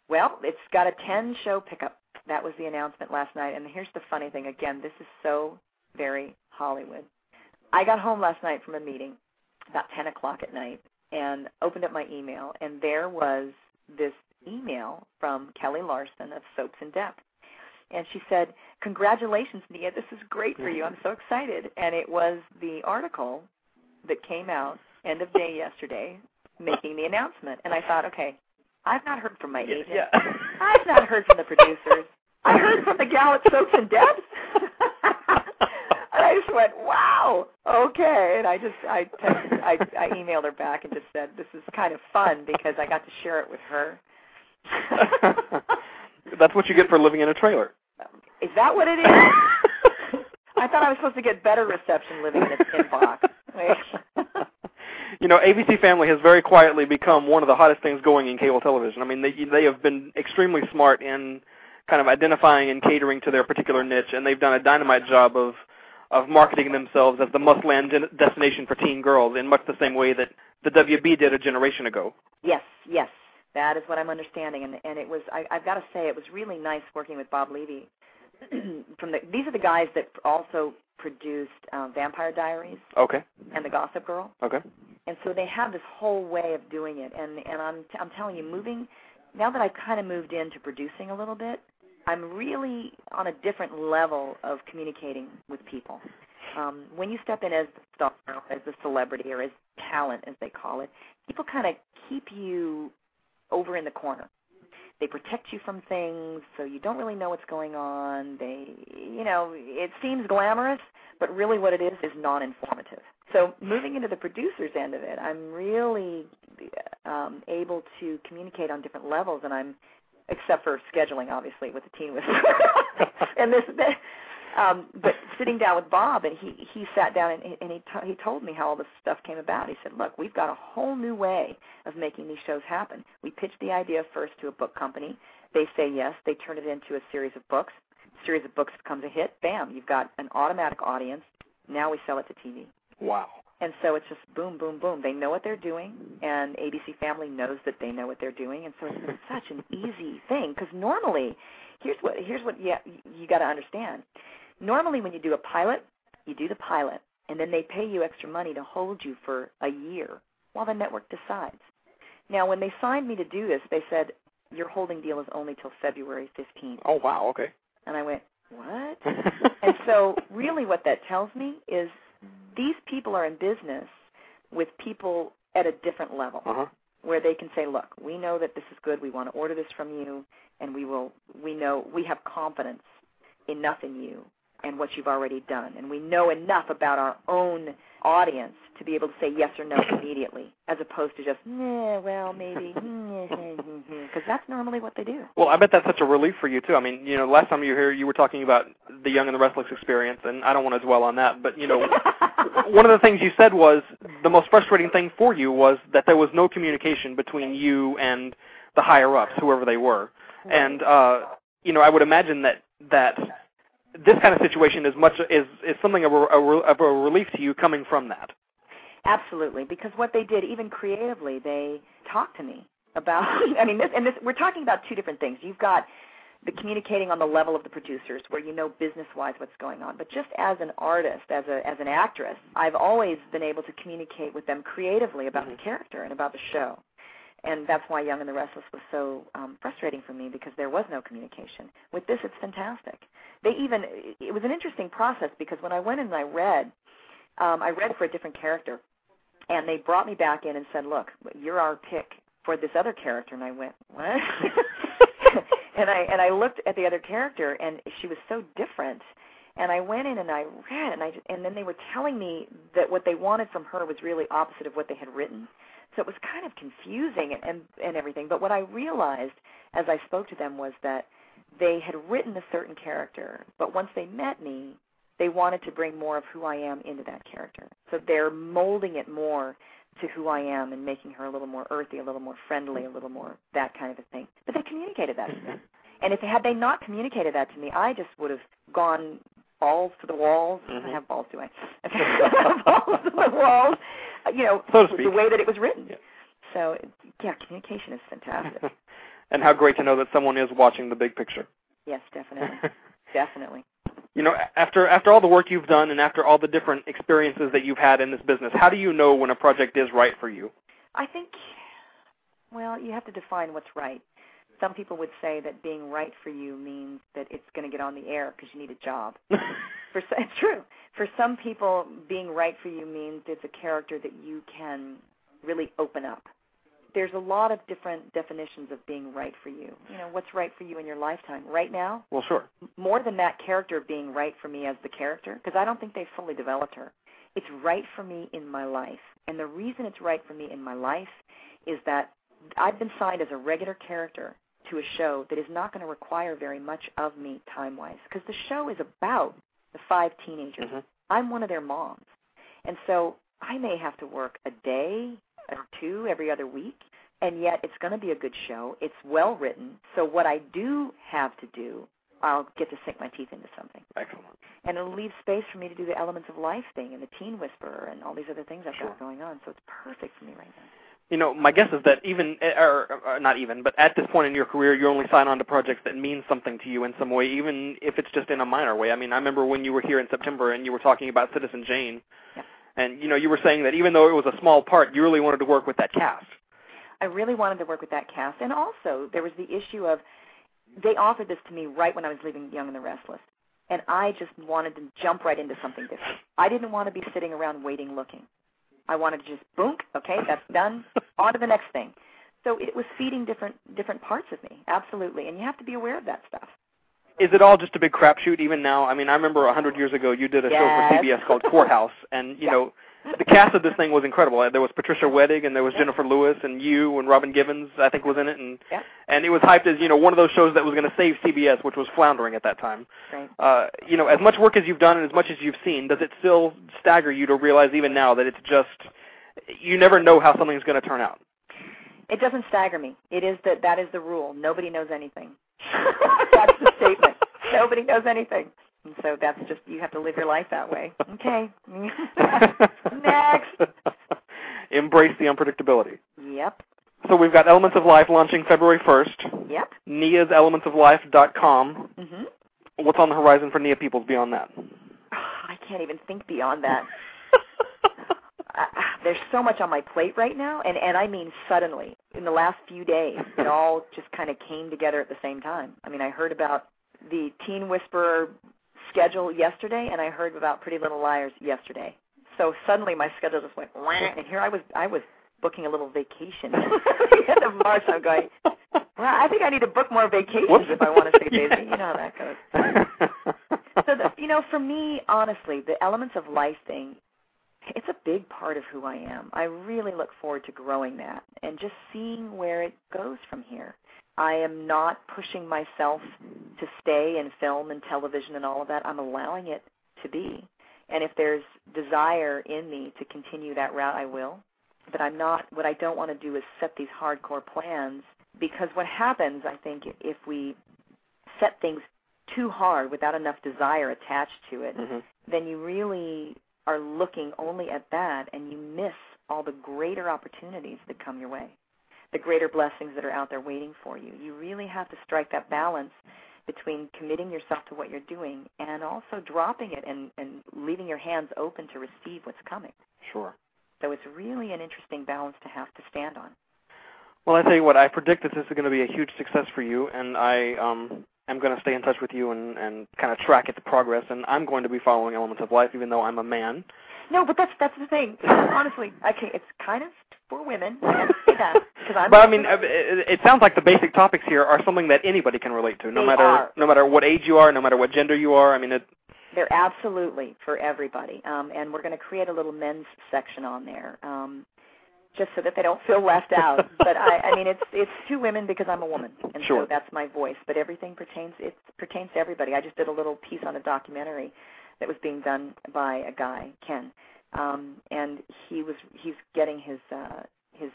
Well, it's got a 10 show pickup. That was the announcement last night. And here's the funny thing again, this is so very Hollywood. I got home last night from a meeting about 10 o'clock at night and opened up my email, and there was this email from Kelly Larson of Soaps in Depth. And she said, Congratulations, Nia. This is great for you. I'm so excited. And it was the article that came out end of day yesterday making the announcement. And I thought, okay, I've not heard from my agent. Yeah. [LAUGHS] I've not heard from the producers. I heard from the gal at Soaps in Depth. [LAUGHS] and I just went, wow, okay. And I just, I, texted, I, I emailed her back and just said, this is kind of fun because I got to share it with her. [LAUGHS] That's what you get for living in a trailer. Is that what it is? [LAUGHS] I thought I was supposed to get better reception living in a tin box. [LAUGHS] you know, ABC Family has very quietly become one of the hottest things going in cable television. I mean, they they have been extremely smart in kind of identifying and catering to their particular niche, and they've done a dynamite job of of marketing themselves as the must-land destination for teen girls in much the same way that the WB did a generation ago. Yes, yes, that is what I'm understanding, and and it was. I, I've got to say, it was really nice working with Bob Levy. [CLEARS THROAT] From the, these are the guys that also produced uh, Vampire Diaries Okay. and The Gossip Girl, Okay. and so they have this whole way of doing it. And and I'm t- I'm telling you, moving now that I've kind of moved into producing a little bit, I'm really on a different level of communicating with people. Um, when you step in as the star, as the celebrity, or as talent, as they call it, people kind of keep you over in the corner. They protect you from things, so you don't really know what's going on. They, you know, it seems glamorous, but really what it is is non-informative. So moving into the producer's end of it, I'm really um, able to communicate on different levels, and I'm, except for scheduling, obviously, with the teen whisperer. [LAUGHS] and this um, but sitting down with Bob, and he he sat down and, and he t- he told me how all this stuff came about. He said, "Look, we've got a whole new way of making these shows happen. We pitched the idea first to a book company. They say yes. They turn it into a series of books. series of books becomes a hit. Bam, you've got an automatic audience. Now we sell it to TV." Wow. And so it's just boom, boom, boom. They know what they're doing, and ABC Family knows that they know what they're doing, and so it's been such an easy thing. Because normally, here's what here's what you you got to understand. Normally, when you do a pilot, you do the pilot, and then they pay you extra money to hold you for a year while the network decides. Now, when they signed me to do this, they said your holding deal is only till February 15th. Oh wow, okay. And I went, what? [LAUGHS] and so, really, what that tells me is these people are in business with people at a different level, uh-huh. where they can say, look, we know that this is good. We want to order this from you, and we will. We know we have confidence enough in you and what you've already done, and we know enough about our own audience to be able to say yes or no [COUGHS] immediately, as opposed to just, nah, well, maybe, [LAUGHS] [LAUGHS] because that's normally what they do. Well, I bet that's such a relief for you too. I mean, you know, last time you were here, you were talking about the Young and the Restless experience, and I don't want to dwell on that, but you know, [LAUGHS] one of the things you said was the most frustrating thing for you was that there was no communication between you and the higher ups, whoever they were, and uh, you know, I would imagine that that this kind of situation is much is is something of a, a, of a relief to you coming from that. Absolutely, because what they did, even creatively, they talked to me about. [LAUGHS] I mean, this and this. We're talking about two different things. You've got the communicating on the level of the producers, where you know business-wise what's going on. But just as an artist, as a as an actress, I've always been able to communicate with them creatively about mm-hmm. the character and about the show. And that's why Young and the Restless was so um, frustrating for me because there was no communication. With this, it's fantastic. They even it was an interesting process because when I went and I read, um, I read for a different character, and they brought me back in and said, "Look, you're our pick for this other character." And I went, "What?" [LAUGHS] and I and I looked at the other character, and she was so different. And I went in and I read, and I and then they were telling me that what they wanted from her was really opposite of what they had written. So it was kind of confusing and and, and everything. But what I realized as I spoke to them was that they had written a certain character, but once they met me, they wanted to bring more of who I am into that character. So they're molding it more to who I am and making her a little more earthy, a little more friendly, a little more that kind of a thing. But they communicated that to me. Mm-hmm. And if had they not communicated that to me, I just would have gone balls to the walls. Mm-hmm. I have balls, do I? [LAUGHS] balls to the walls. You know, so the way that it was written. Yeah. So yeah, communication is fantastic. [LAUGHS] and how great to know that someone is watching the big picture. Yes, definitely. [LAUGHS] definitely. You know, after after all the work you've done and after all the different experiences that you've had in this business, how do you know when a project is right for you? I think well, you have to define what's right. Some people would say that being right for you means that it's going to get on the air because you need a job. [LAUGHS] for it's true. For some people, being right for you means it's a character that you can really open up there's a lot of different definitions of being right for you. You know, what's right for you in your lifetime right now? Well, sure. More than that character being right for me as the character, because I don't think they've fully developed her. It's right for me in my life. And the reason it's right for me in my life is that I've been signed as a regular character to a show that is not going to require very much of me time-wise because the show is about the five teenagers. Mm-hmm. I'm one of their moms. And so I may have to work a day or two every other week, and yet it's going to be a good show. It's well written. So what I do have to do, I'll get to sink my teeth into something. Excellent. And it'll leave space for me to do the elements of life thing and the teen whisperer and all these other things I've sure. got going on. So it's perfect for me right now. You know, my guess is that even, eh, or, or not even, but at this point in your career, you only sign on to projects that mean something to you in some way, even if it's just in a minor way. I mean, I remember when you were here in September and you were talking about Citizen Jane, yeah. and you know, you were saying that even though it was a small part, you really wanted to work with that cast. I really wanted to work with that cast, and also there was the issue of they offered this to me right when I was leaving Young and the Restless, and I just wanted to jump right into something different. I didn't want to be sitting around waiting, looking. I wanted to just boom, okay, that's done. [LAUGHS] On to the next thing. So it was feeding different different parts of me, absolutely, and you have to be aware of that stuff. Is it all just a big crapshoot even now? I mean, I remember a hundred years ago you did a yes. show for CBS called Courthouse, and you [LAUGHS] yeah. know the cast of this thing was incredible. There was Patricia Wettig, and there was Jennifer Lewis, and you, and Robin Givens, I think, was in it, and yeah. and it was hyped as you know one of those shows that was going to save CBS, which was floundering at that time. Right. Uh, you know, as much work as you've done and as much as you've seen, does it still stagger you to realize even now that it's just you never know how something's going to turn out? It doesn't stagger me. It is that that is the rule. Nobody knows anything. [LAUGHS] That's the statement. Nobody knows anything. And so that's just you have to live your life that way. Okay. [LAUGHS] Next. Embrace the unpredictability. Yep. So we've got Elements of Life launching February 1st. Yep. Nia's elementsoflife.com. Mhm. What's on the horizon for Nia Peeples beyond that? [SIGHS] I can't even think beyond that. [LAUGHS] uh, there's so much on my plate right now, and and I mean suddenly in the last few days, it [LAUGHS] all just kind of came together at the same time. I mean, I heard about the Teen Whisperer schedule yesterday, and I heard about Pretty Little Liars yesterday. So suddenly my schedule just went, and here I was I was booking a little vacation [LAUGHS] at the end of March. I'm going. Well, I think I need to book more vacations Whoops. if I want to stay [LAUGHS] busy. You know how that goes so the, you know for me honestly the elements of life thing it's a big part of who i am i really look forward to growing that and just seeing where it goes from here i am not pushing myself to stay in film and television and all of that. I'm allowing it to be. And if there's desire in me to continue that route i will. But i'm not what i don't want to do is set these hardcore plans because what happens i think if we set things too hard without enough desire attached to it, Mhm. then you really are looking only at that and you miss all the greater opportunities that come your way, the greater blessings that are out there waiting for you. You really have to strike that balance between committing yourself to what you're doing and also dropping it and, and leaving your hands open to receive what's coming. Sure. So it's really an interesting balance to have to stand on. Well, I tell you what, I predict that this is going to be a huge success for you, and I um, am going to stay in touch with you and, and kind of track its progress. And I'm going to be following Elements of Life, even though I'm a man. No, but that's that's the thing. [LAUGHS] Honestly, okay, it's kind of for women. [LAUGHS] I have to say that because I'm. but I mean, uh, it, it sounds like the basic topics here are something that anybody can relate to, no matter are. no matter what age you are, no matter what gender you are. I mean, it, They're absolutely for everybody, um, and we're going to create a little men's section on there, um, just so that they don't feel left out. [LAUGHS] but I, I mean, it's it's two women because I'm a woman, and Sure. so that's my voice. But everything pertains it pertains to everybody. I just did a little piece on a documentary that was being done by a guy, Ken, um, and he was he's getting his uh, his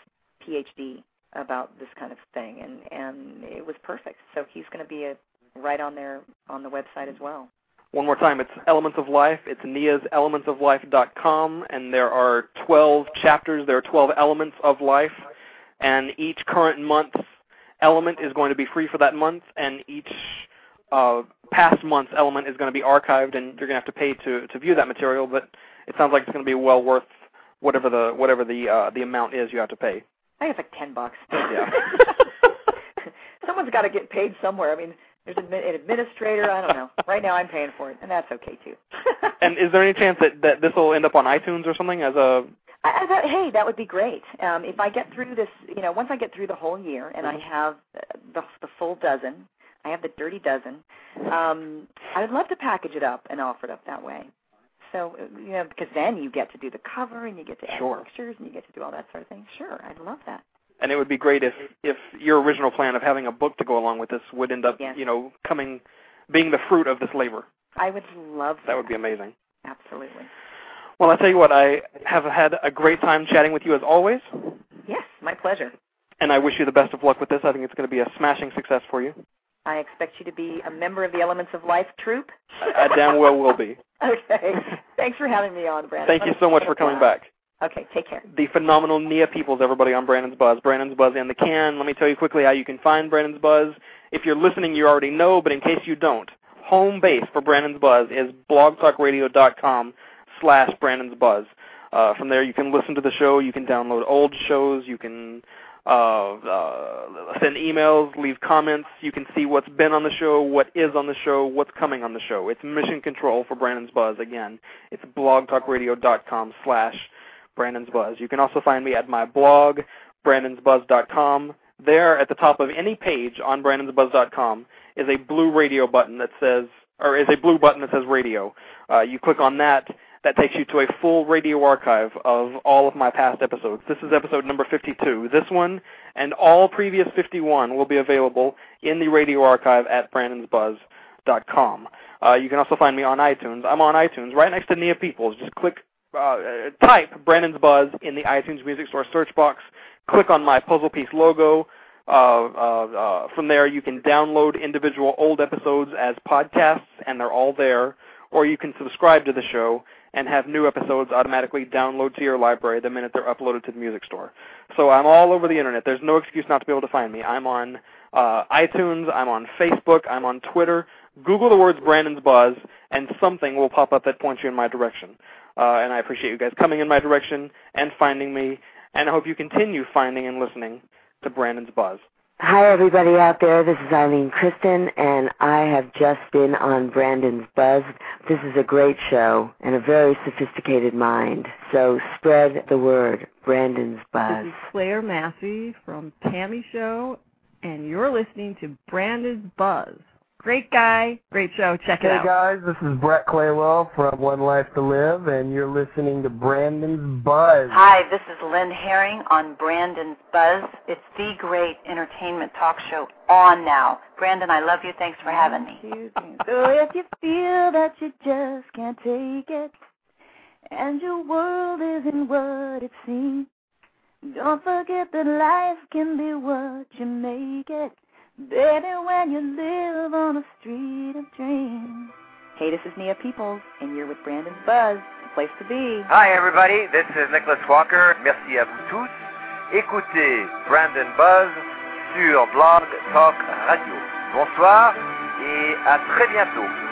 PhD about this kind of thing, and and it was perfect. So he's going to be a, right on there on the website as well. One more time, it's Elements of Life. It's Nia's elementsoflife.com, and there are 12 chapters. There are 12 elements of life, and each current month's element is going to be free for that month, and each uh, past month's element is going to be archived, and you're going to have to pay to to view that material. But it sounds like it's going to be well worth whatever the whatever the uh, the amount is you have to pay. I think it's like ten bucks. Yeah. [LAUGHS] Someone's got to get paid somewhere. I mean, there's an administrator. I don't know. Right now, I'm paying for it, and that's okay too. [LAUGHS] And is there any chance that that this will end up on iTunes or something as a I, I thought, hey, that would be great. Um, if I get through this, you know, once I get through the whole year and I have the, the full dozen, I have the dirty dozen. Um, I would love to package it up and offer it up that way. So, you know, because then you get to do the cover and you get to add Sure. pictures and you get to do all that sort of thing. Sure, I'd love that. and it would be great if if your original plan of having a book to go along with this would end up Yes. you know coming being the fruit of this labor I would love that would be amazing Absolutely. well i tell you what i have had a great time chatting with you as always Yes, my pleasure. and i wish you the best of luck with this i think it's going to be a smashing success for you I expect you to be a member of the Elements of Life troupe. i damn well will be [LAUGHS] Okay. Thanks for having me on, Brandon. thank you so much for coming back Okay, take care. the phenomenal Nia Peeples, everybody on Brandon's Buzz. Brandon's Buzz in the can. Let me tell you quickly how you can find Brandon's Buzz. If you're listening, you already know, but in case you don't, home base for Brandon's Buzz is blogtalkradio.com slash Brandon's Buzz. Uh, from there, you can listen to the show. You can download old shows. You can uh, uh, send emails, leave comments. You can see what's been on the show, what is on the show, what's coming on the show. It's mission control for Brandon's Buzz. Again, it's blogtalkradio.com slash Brandon's Buzz. You can also find me at my blog, brandonsbuzz.com. There, at the top of any page on brandonsbuzz.com, is a blue radio button that says, or is a blue button that says radio. Uh, you click on that. That takes you to a full radio archive of all of my past episodes. This is episode number 52. This one and all previous 51 will be available in the radio archive at brandonsbuzz.com. Uh, you can also find me on iTunes. I'm on iTunes right next to Nia Peeples. Just click uh, type Brandon's Buzz in the iTunes Music Store search box. Click on my puzzle piece logo. Uh, uh, uh, from there, you can download individual old episodes as podcasts, and they're all there. Or you can subscribe to the show and have new episodes automatically download to your library the minute they're uploaded to the music store. So I'm all over the internet. There's no excuse not to be able to find me. I'm on uh, iTunes, I'm on Facebook, I'm on Twitter. Google the words Brandon's Buzz, and something will pop up that points you in my direction. Uh, and I appreciate you guys coming in my direction and finding me, and I hope you continue finding and listening to Brandon's Buzz. Hi, everybody out there. This is Ilene Kristen, and I have just been on Brandon's Buzz. This is a great show and a very sophisticated mind. So spread the word. Brandon's Buzz. This is Claire Massey from Tammy Show, and you're listening to Brandon's Buzz. Great guy, great show. Check it hey out. Hey, guys, this is Brett Claywell from One Life to Live, and you're listening to Brandon's Buzz. Hi, this is Lynn Herring on Brandon's Buzz. It's the great entertainment talk show on now. Brandon, I love you. Thanks for having me. So if you feel that you just can't take it, and your world isn't what it seems, don't forget that life can be what you make it. Baby, when you live on a street of dreams. Hey, this is Nia Peeples, and you're with Brandon's Buzz. The place to be. Hi everybody, this is Nicholas Walker. Merci à vous tous. Écoutez Brandon Buzz sur Blog Talk Radio. Bonsoir et à très bientôt.